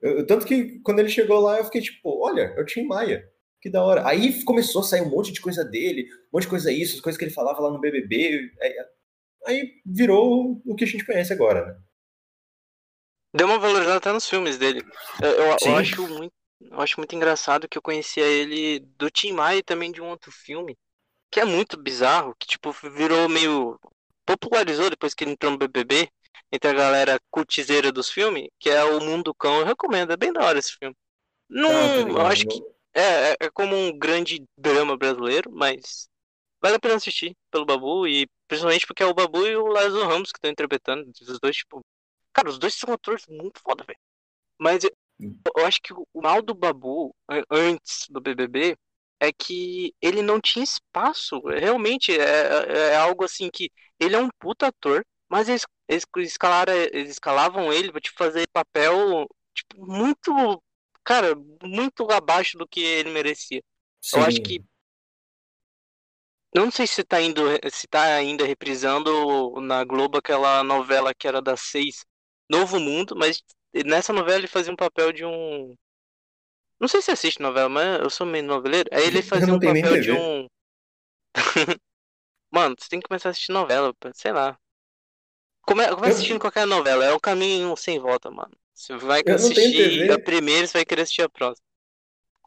[SPEAKER 2] Eu, tanto que quando ele chegou lá, eu fiquei tipo, olha, é o Tim Maia. Que da hora. Aí começou a sair um monte de coisa dele, um monte de coisa isso, as coisas que ele falava lá no BBB. Aí, aí virou o que a gente conhece agora, né?
[SPEAKER 1] Deu uma valorizada até nos filmes dele. Eu, eu, eu, acho muito, eu acho muito engraçado que eu conhecia ele do Tim Maia e também de um outro filme, que é muito bizarro, que tipo virou meio popularizou depois que ele entrou no BBB entre a galera cultizeira dos filmes, que é o Mundo Cão. Eu recomendo, é bem da hora esse filme. Não, ah, eu acho que é, é, é como um grande drama brasileiro, mas vale a pena assistir pelo Babu e principalmente porque é o Babu e o Lázaro Ramos que estão interpretando. Os dois, tipo. Cara, os dois são atores muito foda, velho. Mas eu, hum. eu, acho que o mal do Babu, antes do BBB, é que ele não tinha espaço. Realmente, é, é, é algo assim que ele é um puta ator, mas eles, eles, escalaram, eles escalavam ele pra te tipo, fazer papel tipo, muito. Cara, muito abaixo do que ele merecia. Sim. Eu acho que. Eu não sei se tá indo. se tá ainda reprisando na Globo aquela novela que era das seis, Novo Mundo, mas nessa novela ele fazia um papel de um. Não sei se assiste novela, mas eu sou meio noveleiro. Aí ele fazia um papel de um. Mano, você tem que começar a assistir novela, sei lá. Come... Começa assistindo qualquer novela, é o caminho sem volta, mano. Você vai assistir a primeira e você vai querer assistir a próxima.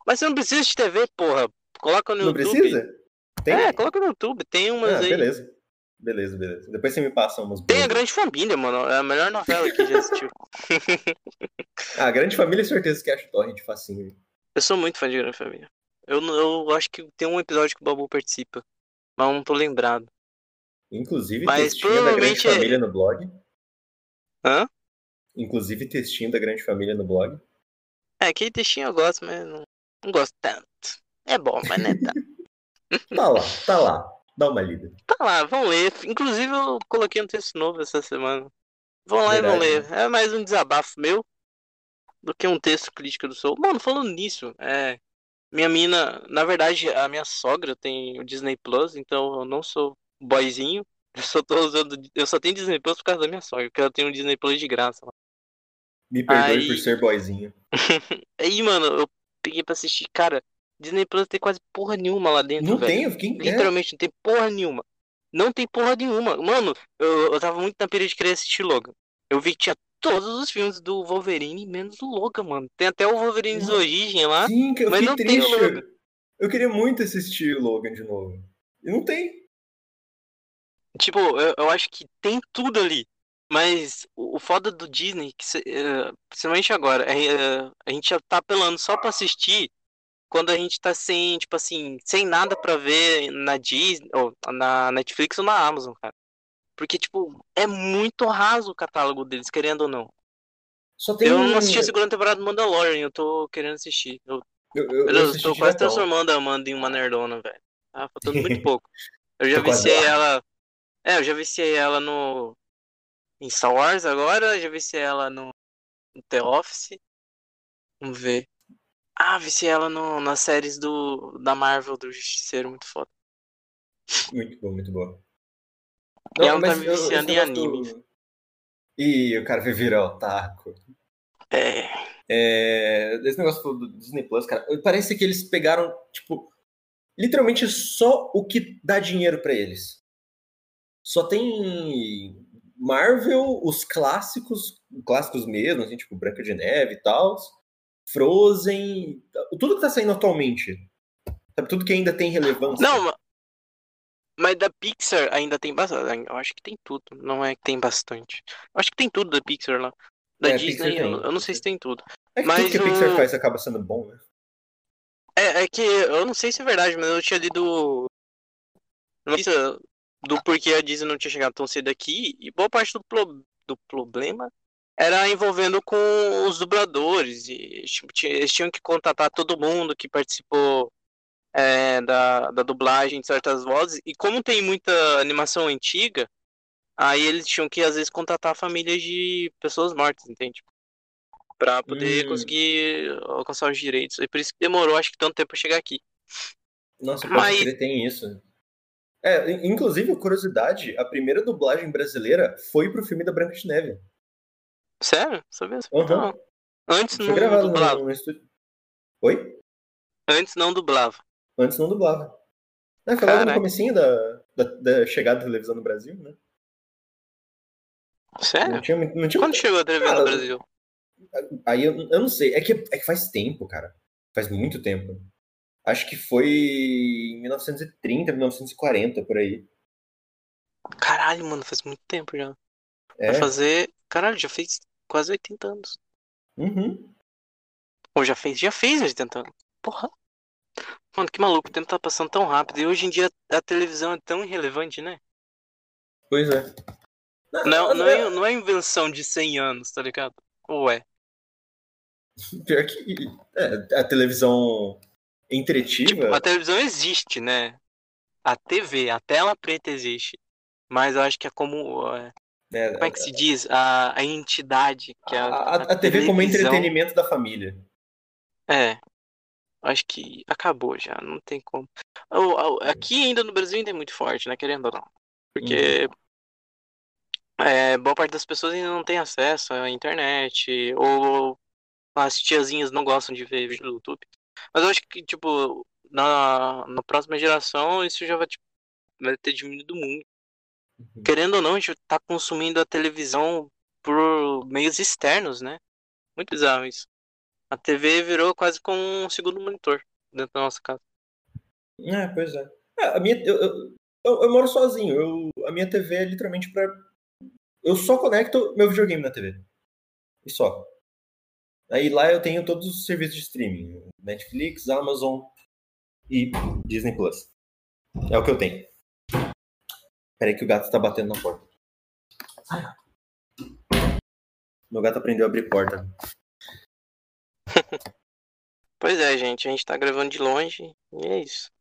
[SPEAKER 1] Mas você não precisa de TV, porra. Coloca no
[SPEAKER 2] não
[SPEAKER 1] YouTube.
[SPEAKER 2] Não precisa?
[SPEAKER 1] Tem? É, coloca no YouTube, tem umas ah, aí.
[SPEAKER 2] Beleza. Beleza, beleza. Depois você me passa umas.
[SPEAKER 1] Tem a Grande Família, mano. É a melhor novela que já assistiu.
[SPEAKER 2] ah, Grande Família, certeza que acho torrent facinho.
[SPEAKER 1] Eu sou muito fã de Grande Família. Eu, eu acho que tem um episódio que o Babu participa mas não tô lembrado.
[SPEAKER 2] Inclusive, mas textinho da Grande é- Família no blog.
[SPEAKER 1] Hã?
[SPEAKER 2] Inclusive, textinho da Grande Família no blog.
[SPEAKER 1] É, aquele textinho eu gosto, mas não, não gosto tanto. É bom, mas não é tanto.
[SPEAKER 2] tá lá, tá lá. Dá uma lida.
[SPEAKER 1] Tá lá, vamos ler. Inclusive, eu coloquei um texto novo essa semana. Vão lá Verdade. e vão ler. É mais um desabafo meu do que um texto crítico do Soul. Mano, falando nisso, é. Minha mina, na verdade, a minha sogra tem o Disney Plus, então eu não sou boyzinho. Eu só tô usando. Eu só tenho Disney Plus por causa da minha sogra, porque ela tem um Disney Plus de graça.
[SPEAKER 2] Me perdoe Aí... por ser boyzinho.
[SPEAKER 1] Aí, mano, eu peguei pra assistir. Cara, Disney Plus tem quase porra nenhuma lá dentro.
[SPEAKER 2] Não
[SPEAKER 1] velho.
[SPEAKER 2] tem, eu fiquei
[SPEAKER 1] Literalmente, não tem porra nenhuma. Não tem porra nenhuma. Mano, eu, eu tava muito na pira de querer assistir Logan. Eu vi que tinha todos os filmes do Wolverine, menos o Logan, mano. Tem até o Wolverine de origem lá.
[SPEAKER 2] Sim, que eu
[SPEAKER 1] mas não
[SPEAKER 2] triste.
[SPEAKER 1] tem o Logan.
[SPEAKER 2] Eu queria muito assistir Logan de novo. E não tem.
[SPEAKER 1] Tipo, eu, eu acho que tem tudo ali. Mas o, o foda do Disney, que, uh, principalmente agora, é, uh, a gente já tá apelando só pra assistir quando a gente tá sem, tipo assim, sem nada pra ver na Disney, ou na Netflix ou na Amazon, cara. Porque, tipo, é muito raso o catálogo deles, querendo ou não.
[SPEAKER 2] Só tem...
[SPEAKER 1] Eu não assisti a segunda temporada do Mandalorian, eu tô querendo assistir. Eu,
[SPEAKER 2] eu, eu,
[SPEAKER 1] eu tô quase transformando a Amanda em uma nerdona, velho. Tá faltando muito pouco. Eu já viciei ela. É, eu já viciei ela no. Em Star Wars agora, já viciei ela no, no The Office. Vamos ver. Ah, viciei ela no, nas séries do, da Marvel do Justiceiro, muito foda.
[SPEAKER 2] Muito bom, muito bom.
[SPEAKER 1] Não, e ela tá me viciando em anime. Do...
[SPEAKER 2] Ih, o cara vai virar otaku.
[SPEAKER 1] É.
[SPEAKER 2] é. Esse negócio do Disney Plus, cara, parece que eles pegaram, tipo, literalmente só o que dá dinheiro para eles. Só tem Marvel, os clássicos, clássicos mesmo, assim, tipo Branca de Neve e tal, Frozen, tudo que tá saindo atualmente. Sabe, tudo que ainda tem relevância.
[SPEAKER 1] Não, mas da Pixar ainda tem bastante. Eu acho que tem tudo. Não é que tem bastante. Eu acho que tem tudo da Pixar lá. Da é, Disney, eu, eu, não sei se tem tudo.
[SPEAKER 2] É que
[SPEAKER 1] mas
[SPEAKER 2] tudo que a Pixar faz acaba sendo bom, né?
[SPEAKER 1] É, é que eu não sei se é verdade, mas eu tinha lido. Notícia do porquê a Disney não tinha chegado tão cedo aqui. E boa parte do, pro... do problema era envolvendo com os dubladores. E eles tinham que contatar todo mundo que participou é, da, da dublagem de certas vozes. E como tem muita animação antiga, aí eles tinham que às vezes contratar famílias de pessoas mortas, entende? Pra poder
[SPEAKER 2] Hum.
[SPEAKER 1] conseguir alcançar os direitos. E por isso que demorou, acho que tanto tempo pra chegar aqui.
[SPEAKER 2] Nossa,
[SPEAKER 1] Mas-
[SPEAKER 2] tem isso. É, in- inclusive, curiosidade, a primeira dublagem brasileira foi pro filme da Branca de Neve.
[SPEAKER 1] Sério? Sabia?
[SPEAKER 2] Uhum.
[SPEAKER 1] Não. Antes
[SPEAKER 2] Foi
[SPEAKER 1] não
[SPEAKER 2] gravado
[SPEAKER 1] dublava.
[SPEAKER 2] no, no estúdio. Oi?
[SPEAKER 1] Antes não dublava.
[SPEAKER 2] Antes não dublava. É, foi logo no comecinho da, da, da chegada da televisão no Brasil, né?
[SPEAKER 1] Sério?
[SPEAKER 2] Não tinha, não tinha
[SPEAKER 1] Quando chegou a televisão no
[SPEAKER 2] Cara,
[SPEAKER 1] Brasil?
[SPEAKER 2] Aí eu, eu não sei. É que, é que faz tempo, cara. Faz muito tempo. Acho que foi em 1930, 1940, por aí.
[SPEAKER 1] Caralho, mano, faz muito tempo já.
[SPEAKER 2] É.
[SPEAKER 1] Vai fazer. Caralho, já fez quase 80 anos.
[SPEAKER 2] Uhum.
[SPEAKER 1] Ou já fez? Já fez 80 anos. Porra. Mano, que maluco, o tempo tá passando tão rápido. E hoje em dia a televisão é tão irrelevante, né?
[SPEAKER 2] Pois é.
[SPEAKER 1] Não, não, é, não é invenção de 100 anos, tá ligado? Ou é?
[SPEAKER 2] Pior que é, a televisão entretiva.
[SPEAKER 1] A televisão existe, né? A TV, a tela preta existe. Mas eu acho que é como. é,
[SPEAKER 2] né,
[SPEAKER 1] Como é que se diz? A, a entidade que é
[SPEAKER 2] a,
[SPEAKER 1] a,
[SPEAKER 2] a- TV como entretenimento da família.
[SPEAKER 1] É. Acho que acabou já, não tem como. O- Aqui ainda no Brasil ainda é muito forte, né? Querendo ou não. Porque é, boa parte das pessoas ainda não tem acesso à internet, ou as tiazinhas não gostam de ver vídeo no YouTube. Mas eu acho que, tipo, na, na próxima geração isso já vai, tipo, vai ter diminuído muito.
[SPEAKER 2] Uhum.
[SPEAKER 1] Querendo ou não, a gente tá consumindo a televisão por meios externos, né? Muito bizarro isso. A TV virou quase como um segundo monitor dentro da nossa casa.
[SPEAKER 2] É, pois é. É, a minha, eu, eu, eu- eu moro sozinho. Eu, a minha TV é literalmente pra. Eu só conecto meu videogame na TV. E só. Aí lá eu tenho todos os serviços de streaming: Netflix, Amazon e Disney Plus. É o que eu tenho. Peraí que o gato tá batendo na porta. Meu gato aprendeu a abrir porta.
[SPEAKER 1] Pois é, gente, a gente tá gravando de longe e é isso.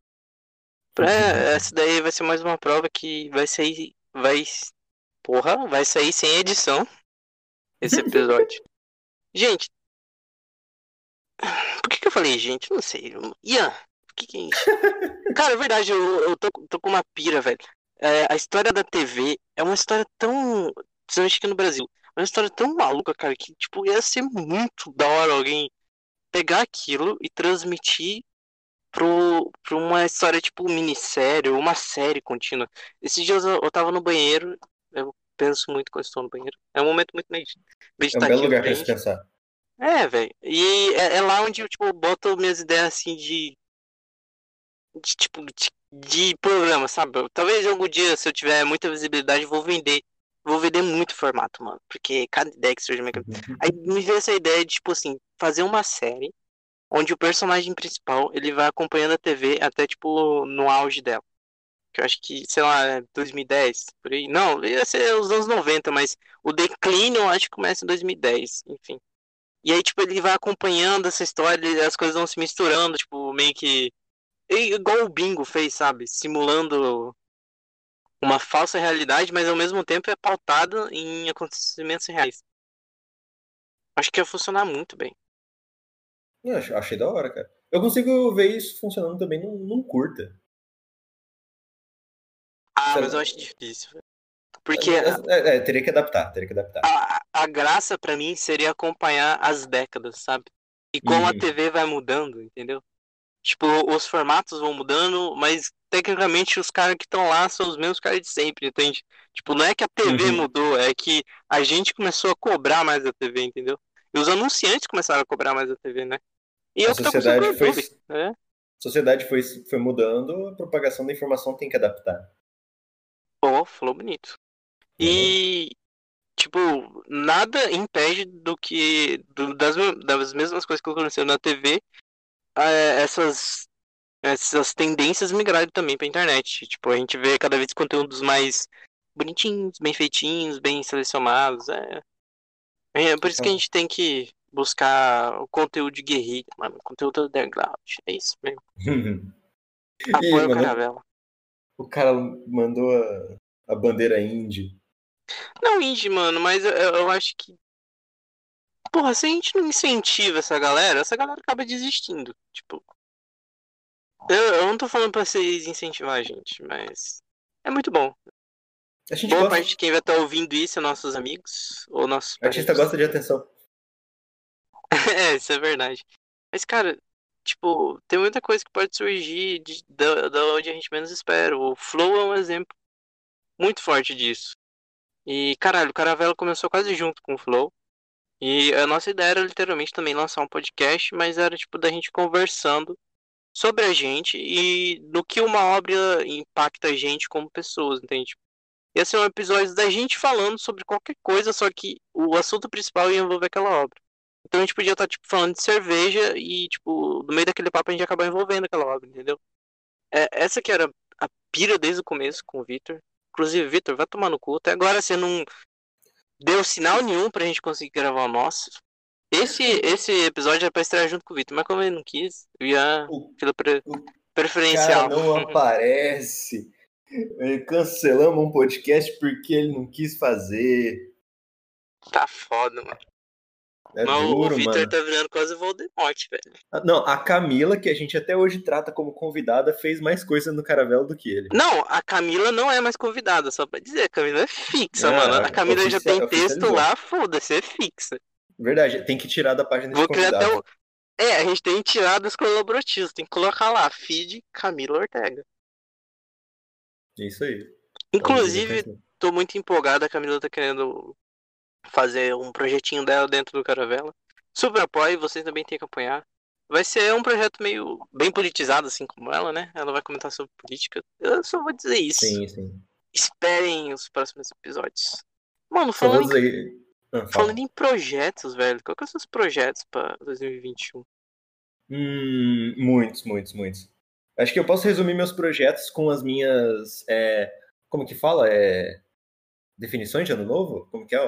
[SPEAKER 1] É, essa daí vai ser mais uma prova que vai sair. Vai. Porra, vai sair sem edição esse episódio. gente. Por que, que eu falei, gente? Não sei. Ian, por que, que é isso? Cara, é verdade, eu, eu tô, tô com uma pira, velho. É, a história da TV é uma história tão. Principalmente aqui no Brasil. É uma história tão maluca, cara, que, tipo, ia ser muito da hora alguém pegar aquilo e transmitir pro, pra uma história tipo minissérie ou uma série contínua. Esses dias eu, eu tava no banheiro, eu penso muito quando estou no banheiro. É um momento muito medit-
[SPEAKER 2] É um
[SPEAKER 1] meditativo.
[SPEAKER 2] belo lugar pra
[SPEAKER 1] pra gente. É, velho. E é, é lá onde eu, tipo, boto minhas ideias assim de. De tipo, de, de programa, sabe? Talvez algum dia, se eu tiver muita visibilidade, eu vou vender. Vou vender muito formato, mano. Porque cada ideia que surge na minha cabeça. Aí me veio essa ideia de, tipo assim, fazer uma série onde o personagem principal ele vai acompanhando a TV até, tipo, no auge dela. Que eu acho que, sei lá, é 2010, por aí. Não, ia ser os anos 90, mas o declínio eu acho que começa em 2010, enfim. E aí, tipo, ele vai acompanhando essa história, as coisas vão se misturando, tipo, meio que. Igual o Bingo fez, sabe? Simulando uma falsa realidade, mas ao mesmo tempo é pautada em acontecimentos reais. Acho que ia funcionar muito bem.
[SPEAKER 2] Eu ach- achei da hora, cara. Eu consigo ver isso funcionando também num, num curta.
[SPEAKER 1] Ah,
[SPEAKER 2] Sei
[SPEAKER 1] mas eu acho difícil. velho. Porque
[SPEAKER 2] É, é, teria que adaptar, teria que adaptar.
[SPEAKER 1] a, a graça pra mim seria acompanhar as décadas, sabe? E como a
[SPEAKER 2] Uhum.
[SPEAKER 1] TV vai mudando, entendeu? Tipo, os formatos vão mudando, mas tecnicamente os caras que estão lá são os mesmos caras de sempre, entende? Tipo, não é que a TV
[SPEAKER 2] Uhum.
[SPEAKER 1] mudou, é que a gente começou a cobrar mais da TV, entendeu? E os anunciantes começaram a cobrar mais da TV, né? E
[SPEAKER 2] A
[SPEAKER 1] tá
[SPEAKER 2] sociedade
[SPEAKER 1] no
[SPEAKER 2] foi-
[SPEAKER 1] YouTube, né?
[SPEAKER 2] A sociedade foi, foi mudando, a propagação da informação tem que adaptar.
[SPEAKER 1] Pô, falou bonito. E, tipo, nada impede do que. do- das, das mesmas coisas que aconteceram na TV, é, essas, essas tendências migrarem também pra internet. Tipo, a gente vê cada vez conteúdos mais bonitinhos, bem feitinhos, bem selecionados. É, é por isso que a gente tem que buscar o conteúdo de guerrilha, mano. Conteúdo underground. É isso mesmo. Apoio o Caravela.
[SPEAKER 2] o cara mandou a, a bandeira indie.
[SPEAKER 1] Não indie, mano, mas eu, eu acho que. porra, se a gente não incentiva essa galera, essa galera acaba desistindo. Tipo. Eu, eu não tô falando pra vocês incentivar a gente, mas. É muito bom.
[SPEAKER 2] A gente
[SPEAKER 1] Boa
[SPEAKER 2] gosta,
[SPEAKER 1] parte de quem vai estar ouvindo isso é nossos amigos. Ou nossos
[SPEAKER 2] o artista
[SPEAKER 1] parentes.
[SPEAKER 2] gosta de atenção.
[SPEAKER 1] É, isso é verdade. Mas, cara, tipo, tem muita coisa que pode surgir de, da, da onde a gente menos espera. O Flow é um exemplo muito forte disso. E, caralho, o Caravela começou quase junto com o Flow. E a nossa ideia era literalmente também lançar um podcast, mas era tipo da gente conversando sobre a gente e no que uma obra impacta a gente como pessoas, entende? Ia ser um episódio da gente falando sobre qualquer coisa, só que o assunto principal ia envolver aquela obra. Então a gente podia estar tipo falando de cerveja e tipo no meio daquele papo a gente ia acabar envolvendo aquela obra, entendeu? É, essa que era a pira desde o começo com o Victor. Inclusive, Victor, vai tomar no cu. Até agora você não deu sinal nenhum pra gente conseguir gravar o nosso. Esse, esse episódio era pra estrear junto com o Victor, mas como ele não quis, eu ia
[SPEAKER 2] O
[SPEAKER 1] pela pre-
[SPEAKER 2] o
[SPEAKER 1] preferencial.
[SPEAKER 2] cara não aparece. Cancelamos um podcast porque ele não quis fazer.
[SPEAKER 1] Tá foda, mano.
[SPEAKER 2] É
[SPEAKER 1] mas o-
[SPEAKER 2] duro,
[SPEAKER 1] o Victor tá virando quase Voldemort, velho.
[SPEAKER 2] Ah, Não, a Camila, que a gente até hoje trata como convidada, fez mais coisa no Caravelo do que ele.
[SPEAKER 1] Não, a Camila não é mais convidada, só pra dizer. A Camila é fixa,
[SPEAKER 2] Ah,
[SPEAKER 1] mano. A Camila já
[SPEAKER 2] oficial-
[SPEAKER 1] tem texto lá, foda-se, é fixa.
[SPEAKER 2] Verdade, tem que tirar da página de
[SPEAKER 1] Vou até
[SPEAKER 2] convidado.
[SPEAKER 1] o. É, a gente tem que tirar das colaborativas, tem que colocar lá, feed Camila Ortega.
[SPEAKER 2] É Isso aí.
[SPEAKER 1] Inclusive, tô muito empolgado, a Camila tá querendo fazer um projetinho dela dentro do Caravela. Super apoio, vocês também têm que apoiar. Vai ser um projeto meio bem politizado, assim como ela, né? Ela vai comentar sobre política. Eu só vou dizer isso.
[SPEAKER 2] Sim, sim.
[SPEAKER 1] Esperem os próximos episódios. Mano, falando,
[SPEAKER 2] dizer. Ah, fala.
[SPEAKER 1] falando em projetos, velho, qual que são os projetos pra 2021?
[SPEAKER 2] Hum, muitos, muitos, muitos. Acho que eu posso resumir meus projetos com as minhas. é, como que fala? É, definições de ano novo? Como que é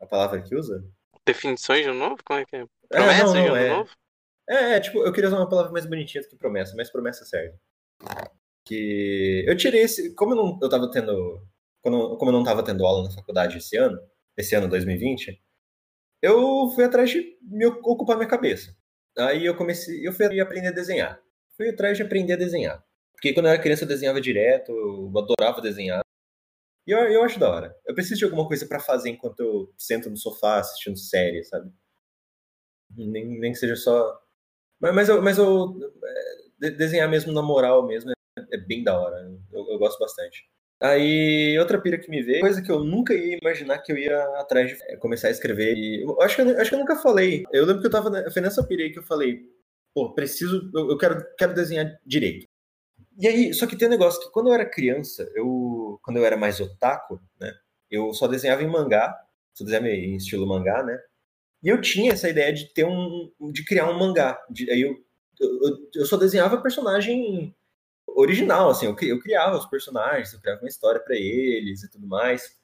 [SPEAKER 2] a, palavra que usa?
[SPEAKER 1] Definições de ano novo? Como é que é?
[SPEAKER 2] É, não,
[SPEAKER 1] de
[SPEAKER 2] não,
[SPEAKER 1] ano
[SPEAKER 2] é.
[SPEAKER 1] novo?
[SPEAKER 2] É, é, tipo, eu queria usar uma palavra mais bonitinha do que promessa, mas promessa serve. Que eu tirei esse. Como eu não eu tava tendo. Quando, como eu não tava tendo aula na faculdade esse ano, esse ano 2020, eu fui atrás de me ocupar minha cabeça. Aí eu comecei. Eu fui aprender a desenhar. Fui atrás de aprender a desenhar. Porque quando eu era criança eu desenhava direto, eu adorava desenhar. E eu, eu acho da hora. Eu preciso de alguma coisa pra fazer enquanto eu sento no sofá assistindo série, sabe? Nem, nem que seja só mas, mas eu, mas eu é, de- desenhar mesmo na moral mesmo é, é bem da hora. Eu, eu gosto bastante. Aí, outra pira que me veio, coisa que eu nunca ia imaginar que eu ia atrás de é, começar a escrever. E eu acho que eu, acho que eu nunca falei. Eu lembro que eu tava. Foi nessa pira aí que eu falei, pô, preciso. Eu, eu quero, quero desenhar direito. E aí, só que tem um negócio que quando eu era criança, eu. Quando eu era mais otaku, né? Eu só desenhava em mangá. Só desenhava em estilo mangá, né? E eu tinha essa ideia de ter um. de criar um mangá. De- aí eu, eu, eu só desenhava personagem original, assim, eu, eu criava os personagens, eu criava uma história pra eles e tudo mais.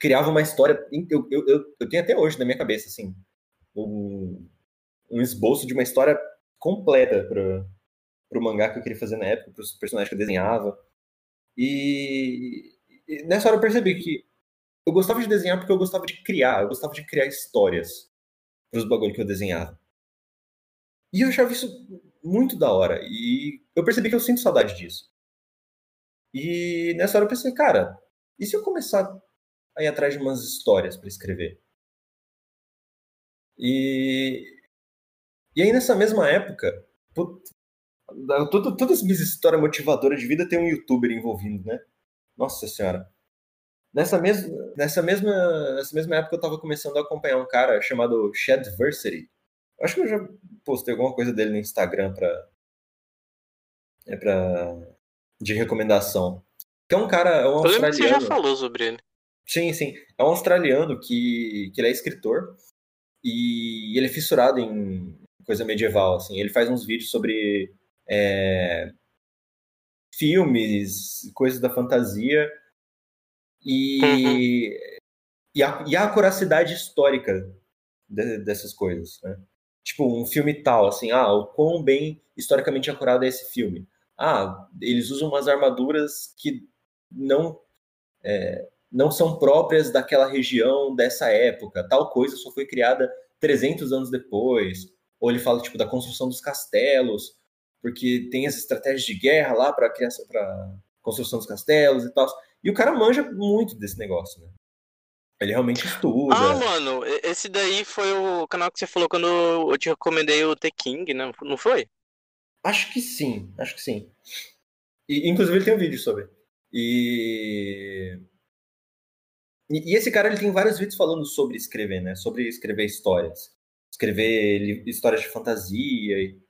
[SPEAKER 2] Criava uma história. Eu, eu, eu, eu tenho até hoje na minha cabeça, assim, um, um esboço de uma história completa para pro mangá que eu queria fazer na época, pros personagens que eu desenhava. E nessa hora eu percebi que eu gostava de desenhar porque eu gostava de criar, eu gostava de criar histórias pros bagulho que eu desenhava. E eu achava isso muito da hora. E eu percebi que eu sinto saudade disso. E nessa hora eu pensei, cara, e se eu começar a ir atrás de umas histórias para escrever? E, e aí nessa mesma época, put- todas as minhas histórias motivadoras de vida tem um youtuber envolvido, né? Nossa senhora. Nessa mesma, nessa mesma, nessa mesma época eu tava começando a acompanhar um cara chamado Shadversity. Acho que eu já postei alguma coisa dele no Instagram pra, é pra, de recomendação. Que é um cara, é um
[SPEAKER 1] Eu lembro que você já
[SPEAKER 2] australiano.
[SPEAKER 1] falou sobre ele.
[SPEAKER 2] Sim, sim. É um australiano que, que ele é escritor e ele é fissurado em coisa medieval, assim. Ele faz uns vídeos sobre é, filmes, coisas da fantasia e, e, a, e a acuracidade histórica de- dessas coisas, né? Tipo, um filme tal, assim, ah, o quão bem historicamente acurado é esse filme. Ah, eles usam umas armaduras que não não são próprias daquela região dessa época. Tal coisa só foi criada 300 anos depois. Ou ele fala tipo da construção dos castelos, porque tem essa estratégia de guerra lá para criação para construção dos castelos e tal. E o cara manja muito desse negócio, né? Ele realmente estuda.
[SPEAKER 1] Ah, mano, esse daí foi o canal que você falou quando eu te recomendei o The King, né? Não foi?
[SPEAKER 2] Acho que sim, acho que sim. E, inclusive ele tem um vídeo sobre. E... e esse cara ele tem vários vídeos falando sobre escrever, né? Sobre escrever histórias, escrever histórias de fantasia.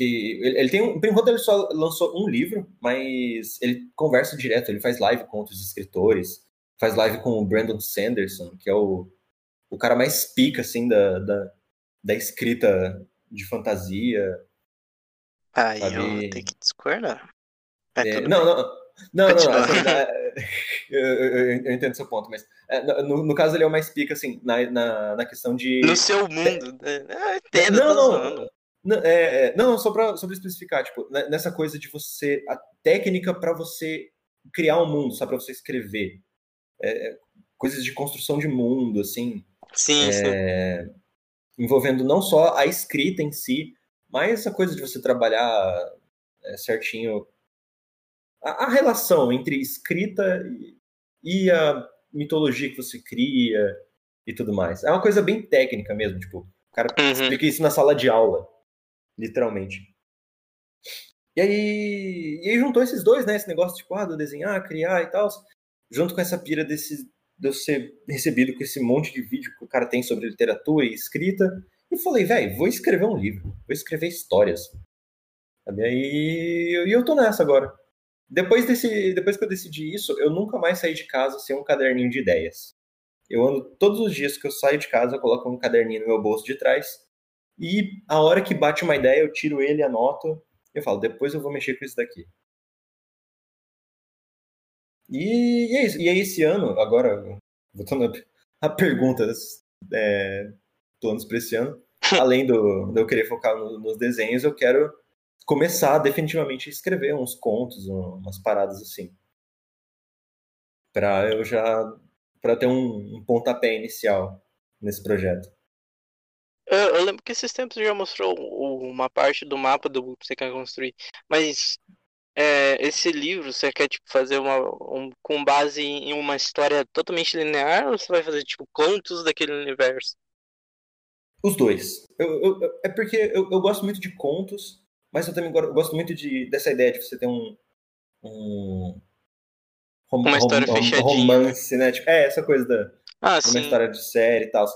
[SPEAKER 2] Que ele, ele tem, por enquanto ele só lançou um livro, mas ele conversa direto, ele faz live com outros escritores faz live com o Brandon Sanderson, que é o, o cara mais pica, assim, da, da, da escrita de fantasia.
[SPEAKER 1] Aí sabe? eu tenho que discordar.
[SPEAKER 2] É, é, não, não, não, não, não, eu, eu, eu, entendo seu ponto, mas é, no, no, caso ele é o mais pica, assim, na, na, na questão de...
[SPEAKER 1] No seu mundo, né? Eu entendo,
[SPEAKER 2] não, não, não, é, é, não, só para especificar, tipo, nessa coisa de você, a técnica para você criar um mundo, só para você escrever é, coisas de construção de mundo, assim.
[SPEAKER 1] Sim,
[SPEAKER 2] é, sim. Envolvendo não só a escrita em si, mas essa coisa de você trabalhar é, certinho a, a, relação entre escrita e, e, a mitologia que você cria e tudo mais. É uma coisa bem técnica mesmo, tipo, o cara uhum. explica isso na sala de aula, literalmente. E aí, e aí juntou esses dois, né? Esse negócio tipo, ah, desenhar, criar e tal junto com essa pira desse, de eu ser recebido com esse monte de vídeo que o cara tem sobre literatura e escrita, e falei, velho, vou escrever um livro, vou escrever histórias. Sabe? E, e eu tô nessa agora. Depois, desse, depois que eu decidi isso, eu nunca mais saí de casa sem um caderninho de ideias. Eu ando todos os dias que eu saio de casa, eu coloco um caderninho no meu bolso de trás, e a hora que bate uma ideia, eu tiro ele, anoto, e eu falo, depois eu vou mexer com isso daqui. E, e é isso. E aí, esse ano, agora, voltando a perguntas é, planos para esse ano, além do, de eu querer focar no, nos desenhos, eu quero começar definitivamente a escrever uns contos, umas paradas assim. Para eu já. para ter um, um pontapé inicial nesse projeto.
[SPEAKER 1] Eu, eu, lembro que esses tempos já mostrou uma parte do mapa do que você quer construir, mas é, esse livro você quer tipo, fazer uma um, com base em uma história totalmente linear ou você vai fazer tipo contos daquele universo?
[SPEAKER 2] Os dois. Eu, eu, é porque eu, eu, gosto muito de contos, mas eu também gosto muito de, dessa ideia de você ter um, um
[SPEAKER 1] rom, uma história rom, fechadinha.
[SPEAKER 2] romance, né? Tipo, é, essa coisa da
[SPEAKER 1] ah,
[SPEAKER 2] uma
[SPEAKER 1] sim.
[SPEAKER 2] história de série e tal.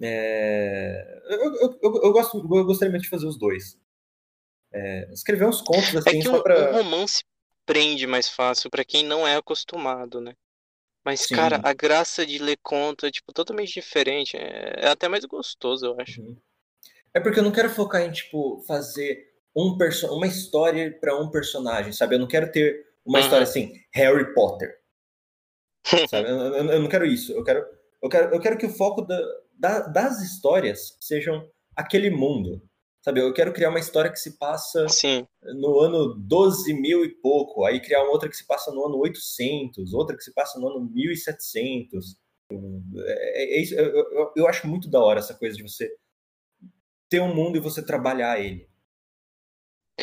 [SPEAKER 2] É, eu, eu, eu, eu, gosto, eu gostaria muito de fazer os dois. É, escrever uns contos é assim
[SPEAKER 1] é que
[SPEAKER 2] só pra...
[SPEAKER 1] um romance prende mais fácil para quem não é acostumado, né? Mas, Sim. cara, a graça de ler conto é, tipo, totalmente diferente. É, é até mais gostoso, eu acho. Uhum.
[SPEAKER 2] É porque eu não quero focar em, tipo, fazer um perso uma história para um personagem, sabe? Eu não quero ter uma uhum. história assim, Harry Potter. sabe? Eu, eu, eu, não quero isso. Eu quero, eu quero, eu quero que o foco da, da, das histórias sejam aquele mundo. Sabe, eu quero criar uma história que se passa
[SPEAKER 1] Sim.
[SPEAKER 2] no ano 12 mil e pouco, aí criar uma outra que se passa no ano 800, outra que se passa no ano 1700. É, é isso, eu, eu, eu acho muito da hora essa coisa de você ter um mundo e você trabalhar ele.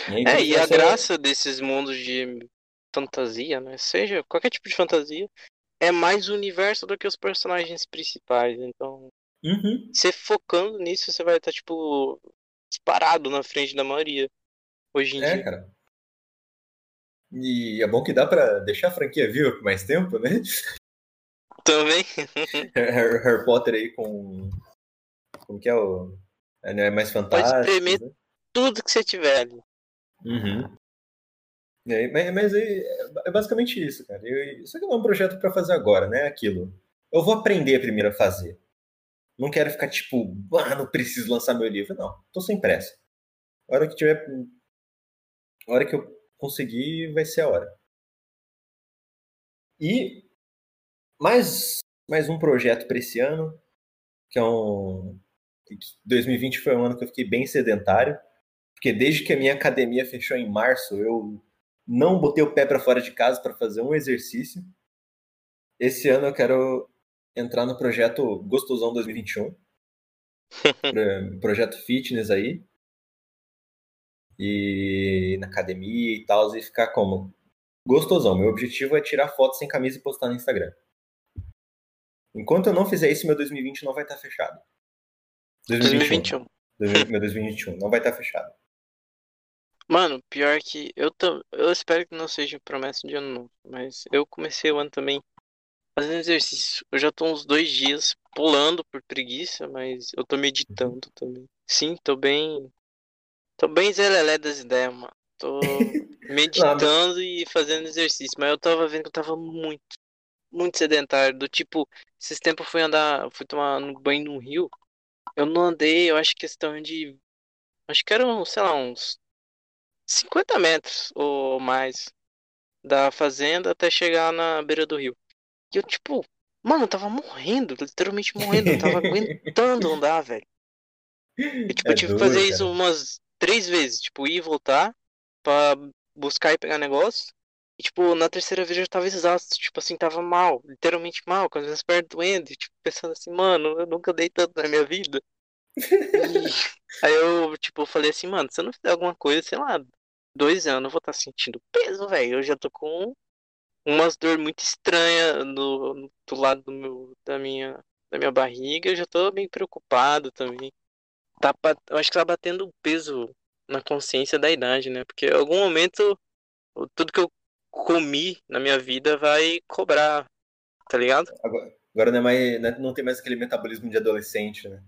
[SPEAKER 1] E é, e a graça desses mundos de fantasia, né? Seja qualquer tipo de fantasia, é mais universo do que os personagens principais. Então,
[SPEAKER 2] uhum.
[SPEAKER 1] você focando nisso, você vai estar, tipo, disparado na frente da maioria hoje em
[SPEAKER 2] é,
[SPEAKER 1] dia.
[SPEAKER 2] cara. E é bom que dá pra deixar a franquia viva por mais tempo, né?
[SPEAKER 1] Também.
[SPEAKER 2] Harry, Harry Potter aí com. Como que é o. É mais fantástico.
[SPEAKER 1] Pode espremer né? tudo que você tiver ali.
[SPEAKER 2] Uhum. Aí, mas, mas aí, é basicamente isso, cara. Eu, isso aqui não é um projeto para fazer agora, né? Aquilo. Eu vou aprender primeiro a fazer. Não quero ficar tipo, ah, não preciso lançar meu livro. Não, tô sem pressa. A hora que tiver. A hora que eu conseguir, vai ser a hora. E mais, mais um projeto para esse ano, que é um. 2020 foi um ano que eu fiquei bem sedentário, porque desde que a minha academia fechou em março, eu não botei o pé para fora de casa para fazer um exercício. esse ano eu quero entrar no projeto Gostosão 2021. projeto fitness aí. E na academia e tal, e ficar como? Gostosão. Meu objetivo é tirar fotos sem camisa e postar no Instagram. Enquanto eu não fizer isso, meu 2020 não vai estar fechado.
[SPEAKER 1] 2021.
[SPEAKER 2] 2021. meu 2021 não vai estar fechado.
[SPEAKER 1] Mano, pior que eu tô, eu espero que não seja promessa de ano novo, mas eu comecei o ano também fazendo exercício. Eu já tô uns dois dias pulando por preguiça, mas eu tô meditando também. Sim, tô bem. Tô bem zelelé das ideias, mano. Tô meditando e fazendo exercício, mas eu tava vendo que eu tava muito, muito sedentário. Do tipo, esses tempos eu fui andar, fui tomar no banho no rio. Eu não andei, eu acho questão de. Acho que eram, sei lá, uns 50 metros ou mais da fazenda até chegar na beira do rio. E eu, tipo, mano, eu tava morrendo, literalmente morrendo, eu tava aguentando andar, velho. E, tipo, é eu tive que fazer isso umas três vezes, tipo, ir e voltar pra buscar e pegar negócio. E, tipo, na terceira vez eu já tava exausto, tipo assim, tava mal, literalmente mal, com as minhas pernas doendo, e, tipo, pensando assim, mano, eu nunca dei tanto na minha vida. Aí eu, tipo, falei assim, mano, se eu não fizer alguma coisa, sei lá, dois anos eu vou estar tá sentindo peso, velho. Eu já tô com umas dor muito estranha no, do lado do meu, da minha, da minha barriga. Eu já tô bem preocupado também. Tá, eu acho que tá batendo peso na consciência da idade, né? Porque em algum momento tudo que eu comi na minha vida vai cobrar, tá ligado?
[SPEAKER 2] Agora, agora não, é mais, né, não tem mais aquele metabolismo de adolescente, né?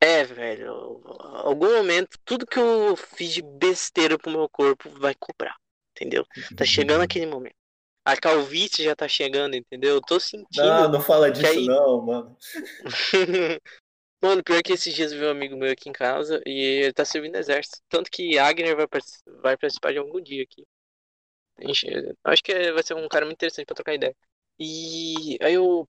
[SPEAKER 1] É, velho. Algum momento, tudo que eu fiz de besteira pro meu corpo vai cobrar. Entendeu? Tá chegando aquele momento. A calvície já tá chegando, entendeu? Eu tô sentindo.
[SPEAKER 2] Não, não fala disso, aí... não, mano.
[SPEAKER 1] mano, pior que esses dias vi um amigo meu aqui em casa e ele tá servindo exército. Tanto que Agner vai, vai participar de algum dia aqui. Acho que vai ser um cara muito interessante pra trocar ideia. E aí eu.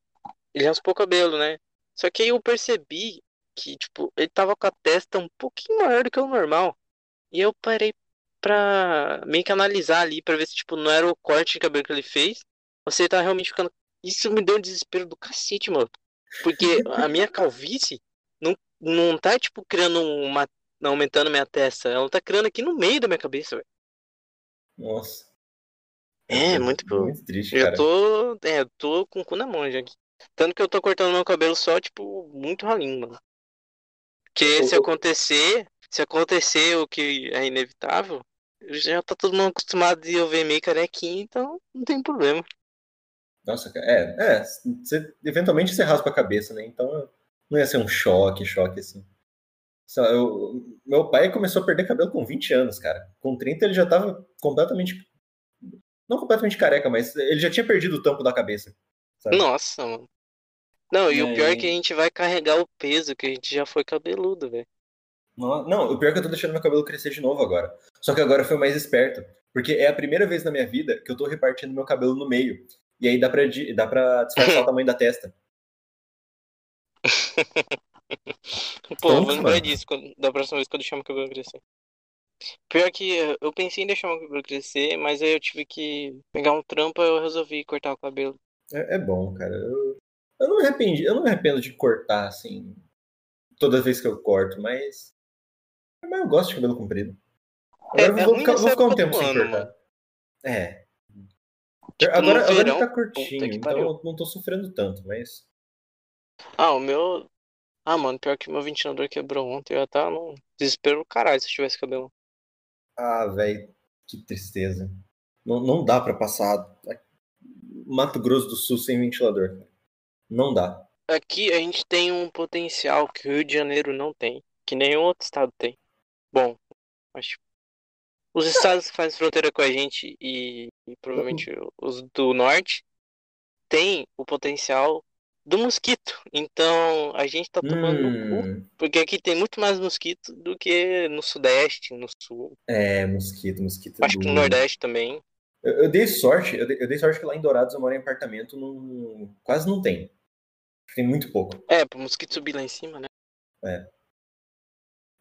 [SPEAKER 1] Ele raspou o cabelo, né? Só que aí eu percebi que, tipo, ele tava com a testa um pouquinho maior do que o normal. E eu parei pra meio que analisar ali, pra ver se, tipo, não era o corte de cabelo que ele fez, ou se ele tava realmente ficando. Isso me deu um desespero do cacete, mano. Porque a minha calvície não, não tá, tipo, criando uma. aumentando minha testa. Ela tá criando aqui no meio da minha cabeça, velho.
[SPEAKER 2] Nossa.
[SPEAKER 1] É, é muito,
[SPEAKER 2] muito triste,
[SPEAKER 1] eu
[SPEAKER 2] cara.
[SPEAKER 1] tô. É, eu tô com o cu na mão já aqui. Tanto que eu tô cortando meu cabelo só, tipo, muito ralinho, mano. Porque se acontecer, se acontecer o que é inevitável, já tá todo mundo acostumado de eu ver meio carequinho, então não tem problema.
[SPEAKER 2] Nossa, é, é, você, eventualmente você raspa a cabeça, né? Então não ia ser um choque, choque assim. Eu, meu pai começou a perder cabelo com 20 anos, cara. Com 30 ele já tava completamente. Não completamente careca, mas ele já tinha perdido o tampo da cabeça.
[SPEAKER 1] Sabe? Nossa, mano. Não, e, e o pior é que a gente vai carregar o peso, que a gente já foi cabeludo, velho.
[SPEAKER 2] Não, o pior é que eu tô deixando meu cabelo crescer de novo agora. Só que agora foi mais esperto. Porque é a primeira vez na minha vida que eu tô repartindo meu cabelo no meio. E aí dá pra, dá pra disfarçar o tamanho da testa.
[SPEAKER 1] Pô, vou lembrar disso quando, da próxima vez que eu deixar meu cabelo crescer. Pior que eu pensei em deixar meu cabelo crescer, mas aí eu tive que pegar um trampo e eu resolvi cortar o cabelo.
[SPEAKER 2] É, é bom, cara. Eu, eu não me arrependi, eu não me arrependo de cortar, assim, toda vez que eu corto, mas. Mas eu gosto de cabelo comprido.
[SPEAKER 1] Agora é, vou, é ficar, vou ficar um tempo sem cortar.
[SPEAKER 2] É. Tipo, agora, agora verão, ele tá curtinho, então eu não tô sofrendo tanto, mas.
[SPEAKER 1] Ah, o meu. Ah, mano, pior que o meu ventilador quebrou ontem. Eu ia estar no desespero caralho se eu tivesse cabelo.
[SPEAKER 2] Ah, velho, que tristeza. Não, não dá pra passar Mato Grosso do Sul sem ventilador. Não dá.
[SPEAKER 1] Aqui a gente tem um potencial que o Rio de Janeiro não tem, que nenhum outro estado tem. Bom, acho os estados que fazem fronteira com a gente e, e provavelmente os do norte têm o potencial do mosquito. Então a gente tá tomando hum. cu, porque aqui tem muito mais mosquito do que no sudeste, no sul.
[SPEAKER 2] É, mosquito, mosquito.
[SPEAKER 1] Acho que no nordeste também.
[SPEAKER 2] Eu, eu dei sorte, eu dei, eu dei, sorte que lá em Dourados eu moro em apartamento, não, quase não tem. Tem muito pouco.
[SPEAKER 1] É, pro mosquito subir lá em cima, né?
[SPEAKER 2] É.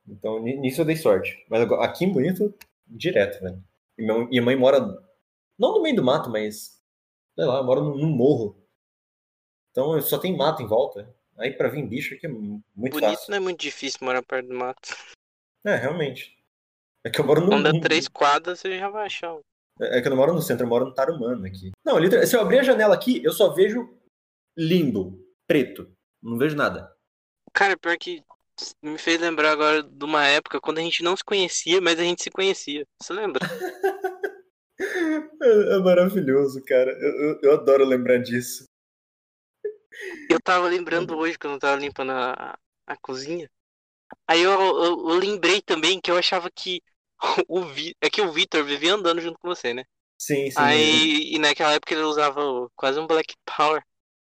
[SPEAKER 2] Então, nisso eu dei sorte. Mas aqui em Bonito, direto, velho. E minha mãe mora, não no meio do mato, mas, sei lá, mora num morro. Então só tem mato em volta. Aí pra vir bicho aqui é muito
[SPEAKER 1] Bonito
[SPEAKER 2] fácil.
[SPEAKER 1] não é muito difícil morar perto do mato.
[SPEAKER 2] É, realmente. É que eu moro no.
[SPEAKER 1] Anda três quadras, você já vai achar. um.
[SPEAKER 2] É que eu não moro no centro, eu moro no Tarumano aqui. Não, literal- se eu abrir a janela aqui, eu só vejo limbo, preto. Não vejo nada.
[SPEAKER 1] Cara, pior que me fez lembrar agora de uma época quando a gente não se conhecia, mas a gente se conhecia. Você lembra?
[SPEAKER 2] É, é maravilhoso, cara. Eu, eu- eu adoro lembrar disso.
[SPEAKER 1] Eu tava lembrando hoje quando eu tava limpando a, a cozinha. Aí eu, eu, eu lembrei também que eu achava que o Vi, é que o Victor vivia andando junto com você, né?
[SPEAKER 2] Sim, sim.
[SPEAKER 1] Aí e naquela época ele usava quase um Black Power.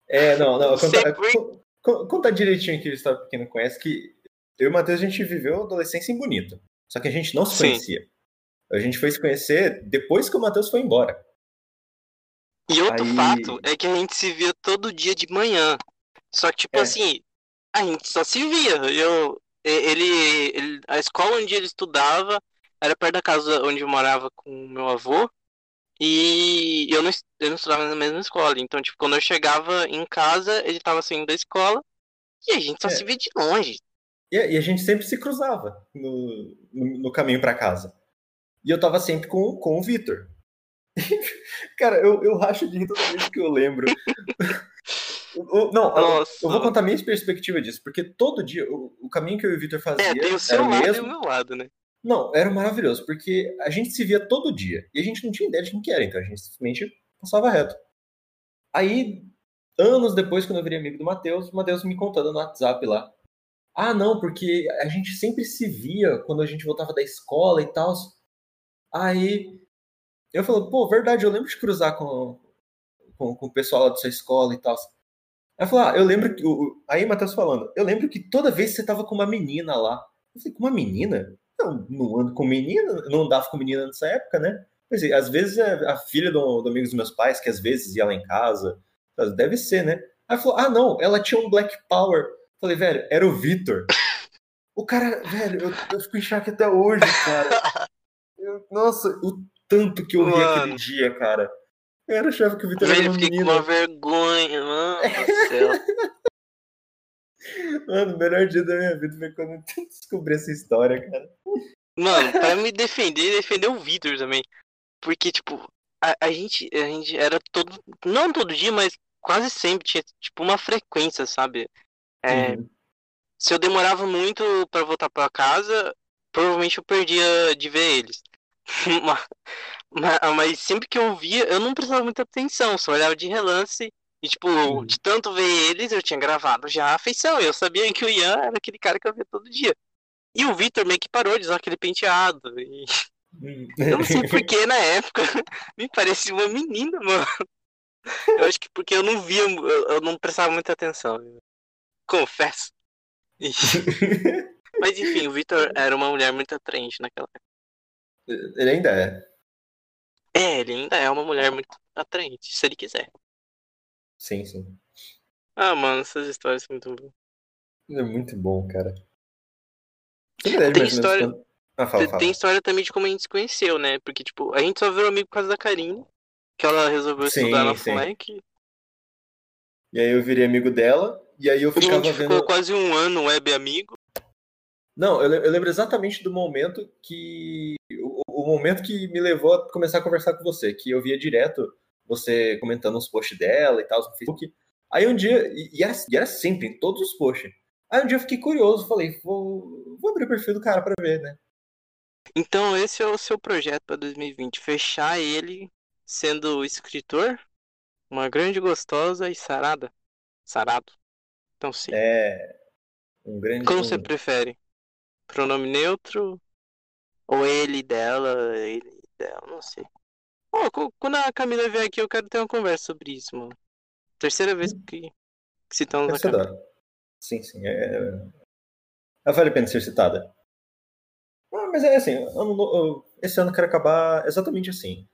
[SPEAKER 2] É, não, não. Conta, conta direitinho aqui, o Estado Pequeno conhece, que eu e o Matheus, a gente viveu a adolescência em Bonito. Só que a gente não se
[SPEAKER 1] Sim.
[SPEAKER 2] conhecia. A gente foi se conhecer depois que o Matheus foi embora.
[SPEAKER 1] E outro
[SPEAKER 2] Aí-
[SPEAKER 1] fato é que a gente se via todo dia de manhã. Só que, tipo
[SPEAKER 2] É.
[SPEAKER 1] assim, a gente só se via. Eu, e- ele, ele- a escola onde ele estudava era perto da casa onde eu morava com o meu avô. E eu não, eu não estudava na mesma escola. Então, tipo, quando eu chegava em casa, ele tava saindo da escola. E a gente só
[SPEAKER 2] É.
[SPEAKER 1] se via de longe.
[SPEAKER 2] E, e a gente sempre se cruzava no, no, no caminho pra casa. E eu tava sempre com, com o Vitor. Cara, eu, eu racho de rir toda vez que eu lembro. Não, eu- eu vou contar a minha perspectiva disso, porque todo dia o, o caminho que eu e o Vitor fazia
[SPEAKER 1] É, tem o
[SPEAKER 2] era
[SPEAKER 1] seu
[SPEAKER 2] o
[SPEAKER 1] lado e
[SPEAKER 2] mesmo.
[SPEAKER 1] o meu lado, né?
[SPEAKER 2] Não, era maravilhoso, porque a gente se via todo dia e a gente não tinha ideia de quem que era, então a gente simplesmente passava reto. Aí, anos depois, quando eu virei amigo do Matheus, o Matheus me contando no WhatsApp lá. Ah, não, porque a gente sempre se via quando a gente voltava da escola e tal. Aí eu falei, pô, verdade, eu lembro de cruzar com, com, com o pessoal lá da sua escola e tal. Aí falei, ah, eu lembro que. Aí Matheus falando, eu lembro que toda vez você tava com uma menina lá. Eu falei, com uma menina? Não, não ando com menina, não andava com menina nessa época, né? Quer dizer, às vezes é a filha do, do amigo dos meus pais, que às vezes ia lá em casa. Deve ser, né? Aí falou, ah, não, ela tinha um Black Power. Falei, velho, era o Vitor. O cara, velho, eu, eu fico em choque até hoje, cara. Eu- nossa, o tanto que eu ri
[SPEAKER 1] Mano.
[SPEAKER 2] aquele dia, cara. Eu era achava que o Vitor era
[SPEAKER 1] eu fiquei com
[SPEAKER 2] menina.
[SPEAKER 1] uma vergonha, mano do céu.
[SPEAKER 2] Mano, o melhor dia da minha vida foi quando eu descobri essa história, cara.
[SPEAKER 1] Mano, pra me defender, defender o Vitor também. Porque, tipo, a, a gente, a gente era todo. Não todo dia, mas quase sempre tinha, tipo, uma frequência, sabe? É,
[SPEAKER 2] Uhum.
[SPEAKER 1] Se eu demorava muito pra voltar pra casa, provavelmente eu perdia de ver eles. Ma- ma- Mas sempre que eu via, eu não prestava muita atenção, só olhava de relance. E, tipo,
[SPEAKER 2] Uhum.
[SPEAKER 1] de tanto ver eles, eu tinha gravado já a afeição. Eu sabia que o Ian era aquele cara que eu via todo dia. E o Vitor meio que parou de usar aquele penteado. E
[SPEAKER 2] Hum.
[SPEAKER 1] eu não sei porquê na época. Me parecia uma menina, mano. Eu acho que porque eu não via, eu eu não prestava muita atenção. Confesso. Mas enfim, o Vitor era uma mulher muito atraente naquela época.
[SPEAKER 2] Ele ainda é.
[SPEAKER 1] É, ele ainda é uma mulher muito atraente, se ele quiser.
[SPEAKER 2] Sim, sim.
[SPEAKER 1] Ah, mano, essas histórias são muito boas.
[SPEAKER 2] Ele é muito bom, cara.
[SPEAKER 1] Tem história-
[SPEAKER 2] quando- Ah, fala,
[SPEAKER 1] Tem-
[SPEAKER 2] fala.
[SPEAKER 1] Tem história também de como a gente se conheceu, né? Porque, tipo, a gente só virou amigo por causa da Karine, que ela resolveu
[SPEAKER 2] Sim,
[SPEAKER 1] estudar na. FUNEC.
[SPEAKER 2] E aí eu virei amigo dela, e aí eu
[SPEAKER 1] a
[SPEAKER 2] ficava
[SPEAKER 1] gente
[SPEAKER 2] vendo.
[SPEAKER 1] ficou quase um ano web amigo.
[SPEAKER 2] Não, eu, le- eu lembro exatamente do momento que. O, o momento que me levou a começar a conversar com você, que eu via direto você comentando os posts dela e tal no Facebook. Aí um dia, e, e era, e era sempre, em todos os posts. Aí um dia eu fiquei curioso, falei, vou, vou abrir o perfil do cara pra ver, né?
[SPEAKER 1] Então, esse é o seu projeto para 2020. Fechar ele sendo escritor, uma grande gostosa e sarada. Sarado. Então, sim.
[SPEAKER 2] É. Um grande.
[SPEAKER 1] Como você prefere? Pronome neutro? Ou ele, dela, ele, dela, não sei. Cu- quando a Camila vier aqui, eu quero ter uma conversa sobre isso, mano. Terceira vez que, que citamos a Camila.
[SPEAKER 2] dá. Sim, sim. É... Ela vale a pena ser citada. Ah, mas é assim, eu- esse ano eu quero acabar exatamente assim.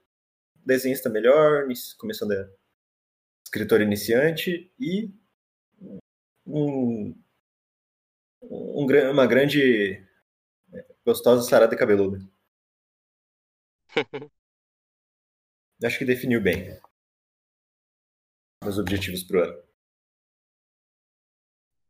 [SPEAKER 2] Desenhista melhor, começando a escritor iniciante e um, um, uma grande é, gostosa sarada cabeluda. Acho que definiu bem meus objetivos pro ano.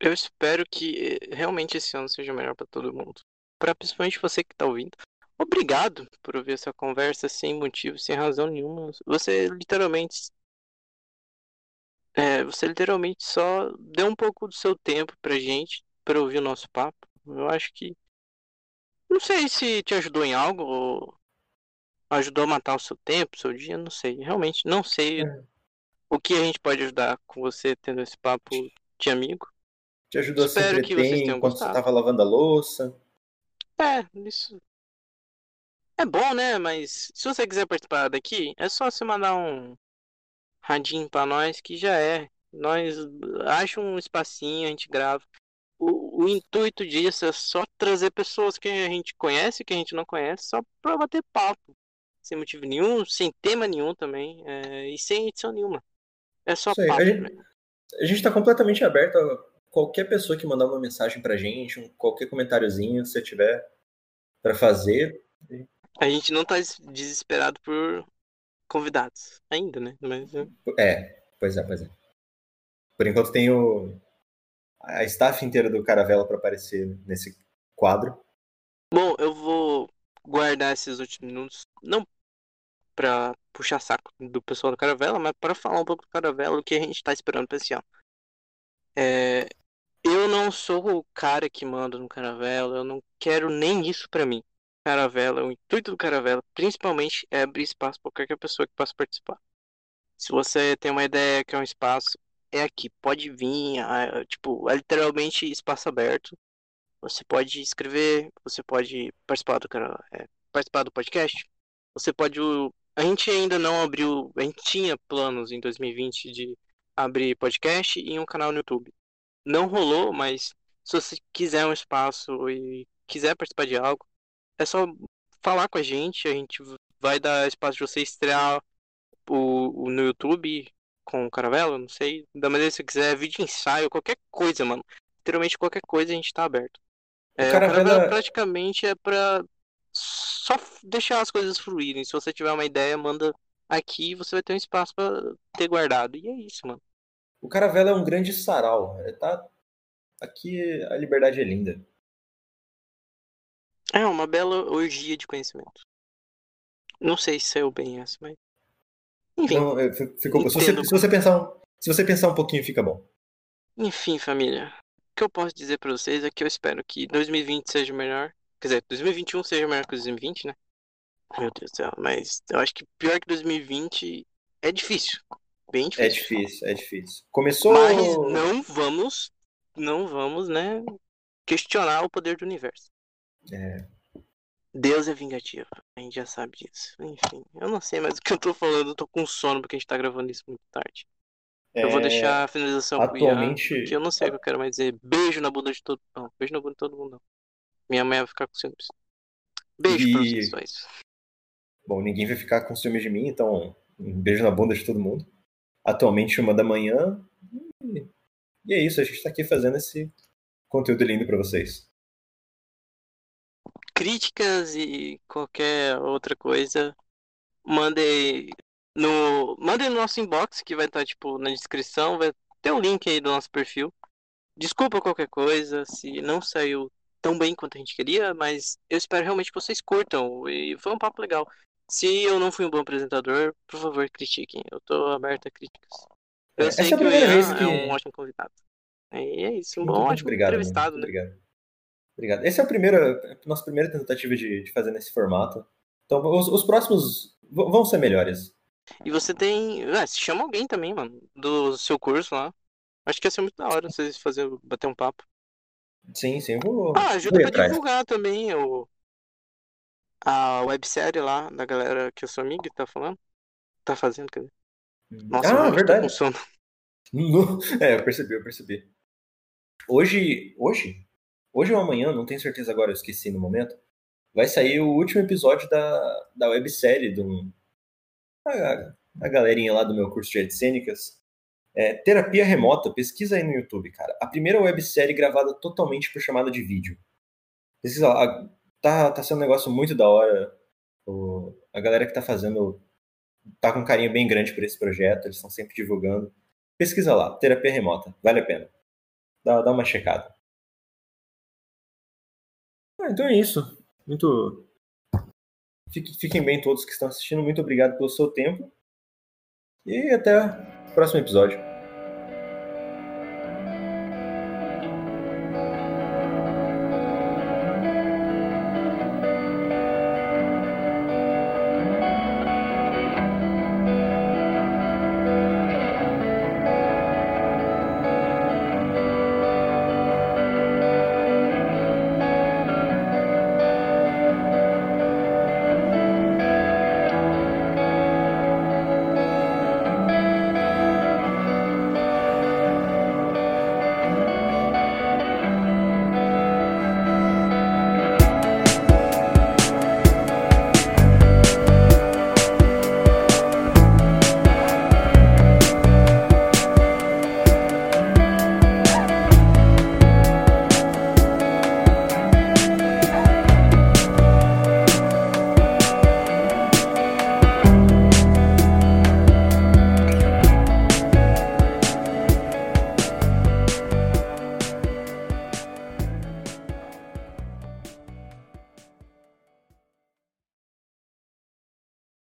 [SPEAKER 1] Eu espero que eh, realmente esse ano seja melhor para todo mundo. Para principalmente você que tá ouvindo. Obrigado por ouvir essa conversa sem motivo, sem razão nenhuma. Você literalmente. É, você literalmente só deu um pouco do seu tempo pra gente, pra ouvir o nosso papo. Eu acho que. Não sei se te ajudou em algo, ou ajudou a matar o seu tempo, o seu dia, não sei. Realmente não sei
[SPEAKER 2] É.
[SPEAKER 1] o que a gente pode ajudar com você tendo esse papo de amigo.
[SPEAKER 2] Te ajudou
[SPEAKER 1] Espero
[SPEAKER 2] a se
[SPEAKER 1] que vocês
[SPEAKER 2] entreter
[SPEAKER 1] tenham
[SPEAKER 2] enquanto você
[SPEAKER 1] gostado.
[SPEAKER 2] tava lavando a louça.
[SPEAKER 1] É, isso. É bom, né? Mas se você quiser participar daqui, é só você mandar um radinho pra nós que já é. Nós acha um espacinho, a gente grava. O, o intuito disso é só trazer pessoas que a gente conhece, que a gente não conhece, só pra bater papo. Sem motivo nenhum, sem tema nenhum também, é, e sem edição nenhuma. É só papo,
[SPEAKER 2] A
[SPEAKER 1] né?
[SPEAKER 2] gente, a gente tá completamente aberto a qualquer pessoa que mandar uma mensagem pra gente, um, qualquer comentáriozinho, se você tiver pra fazer.
[SPEAKER 1] A gente não tá des- desesperado por convidados ainda, né? Mas é,
[SPEAKER 2] É, pois é, pois é. Por enquanto tem o, a staff inteira do Caravela pra aparecer nesse quadro.
[SPEAKER 1] Bom, eu vou guardar esses últimos minutos, não pra puxar saco do pessoal do Caravela, mas pra falar um pouco do Caravela, o que a gente tá esperando pra esse ano. É, eu não sou o cara que manda no Caravela, eu não quero nem isso pra mim. Caravela, o intuito do Caravela, principalmente, é abrir espaço pra qualquer pessoa que possa participar. Se você tem uma ideia que é um espaço, é aqui, pode vir, ah, tipo, é literalmente espaço aberto. Você pode escrever, você pode participar do é, participar do podcast. Você pode. A gente ainda não abriu. A gente tinha planos em 2020 de abrir podcast e um canal no YouTube. Não rolou, mas se você quiser um espaço e quiser participar de algo, é só falar com a gente. A gente vai dar espaço de você estrear o, o- no YouTube com o Caravela, não sei. Da maneira que você quiser, vídeo ensaio, qualquer coisa, mano. Literalmente qualquer coisa a gente tá aberto. É, o
[SPEAKER 2] Caravela-
[SPEAKER 1] Caravela praticamente é pra só deixar as coisas fluírem. Se você tiver uma ideia, manda aqui e você vai ter um espaço pra ter guardado. E é isso, mano.
[SPEAKER 2] O Caravela é um grande sarau. É, tá... Aqui a liberdade é linda.
[SPEAKER 1] É uma bela orgia de conhecimento. Não sei se saiu bem essa, mas. Enfim,
[SPEAKER 2] Não, é, fi- ficou, se, você, se, você pensar um, se você pensar um pouquinho, fica bom.
[SPEAKER 1] enfim, família. O que eu posso dizer pra vocês é que eu espero que 2020 seja melhor. Quer dizer, 2021 seja melhor que 2020, né? Meu Deus do céu, mas eu acho que pior que 2020 é difícil. Bem difícil.
[SPEAKER 2] É difícil, é difícil. Começou.
[SPEAKER 1] Mas não vamos, não vamos, né, questionar o poder do universo.
[SPEAKER 2] É,
[SPEAKER 1] Deus é vingativo, a gente já sabe disso. Enfim, eu não sei mais o que eu tô falando, eu tô com sono porque a gente tá gravando isso muito tarde. Eu vou
[SPEAKER 2] é,
[SPEAKER 1] deixar a finalização pro Ian,
[SPEAKER 2] atualmente.
[SPEAKER 1] que eu não sei o que eu quero mais dizer. Beijo na bunda de todo Não, beijo na bunda de todo mundo, não. Minha mãe vai ficar com ciúmes. Beijo pra
[SPEAKER 2] E-
[SPEAKER 1] vocês, só isso.
[SPEAKER 2] Bom, ninguém vai ficar com ciúmes de mim, então um beijo na bunda de todo mundo. Atualmente, uma da manhã. E, e é isso, a gente tá aqui fazendo esse conteúdo lindo pra vocês.
[SPEAKER 1] Críticas e qualquer outra coisa, mandem no, mandem no nosso inbox que vai estar tipo na descrição, vai ter o link aí do nosso perfil. Desculpa qualquer coisa se não saiu tão bem quanto a gente queria, mas eu espero realmente que vocês curtam e foi um papo legal. Se eu não fui um bom apresentador, por favor, critiquem. Eu tô aberto a críticas. Eu
[SPEAKER 2] É,
[SPEAKER 1] sei
[SPEAKER 2] essa é a
[SPEAKER 1] que o Ian
[SPEAKER 2] vez que-
[SPEAKER 1] é um ótimo convidado. E é isso, um bom, ótimo
[SPEAKER 2] obrigado.
[SPEAKER 1] entrevistado, né?
[SPEAKER 2] obrigado. Obrigado. Essa é a primeira, a nossa primeira tentativa de, de fazer nesse formato. Então, os, os próximos vão ser melhores.
[SPEAKER 1] E você tem. Ah, se chama alguém também, mano, do seu curso lá. Acho que ia ser muito da hora vocês fazer, bater um papo.
[SPEAKER 2] Sim, sim, vou.
[SPEAKER 1] Ah, ajuda
[SPEAKER 2] vou
[SPEAKER 1] pra
[SPEAKER 2] atrás.
[SPEAKER 1] divulgar também o, a websérie lá da galera que eu sou amigo tá falando. Tá fazendo, quer dizer. Nossa,
[SPEAKER 2] ah,
[SPEAKER 1] realmente tô com
[SPEAKER 2] verdade.
[SPEAKER 1] sono.
[SPEAKER 2] No- É, eu percebi, eu percebi. Hoje, hoje, hoje ou amanhã, não tenho certeza agora, eu esqueci no momento, vai sair o último episódio da, da websérie do a, a galerinha lá do meu curso de artes cênicas. É, terapia remota, pesquisa aí no YouTube, cara. A primeira websérie gravada totalmente por chamada de vídeo. Pesquisa lá, tá, tá sendo um negócio muito da hora. O- a galera que tá fazendo tá com um carinho bem grande por esse projeto, eles estão sempre divulgando. Pesquisa lá, terapia remota, vale a pena. Dá, dá uma checada. Ah, então é isso. Muito. Fiquem bem todos que estão assistindo. Muito obrigado pelo seu tempo. E até o próximo episódio.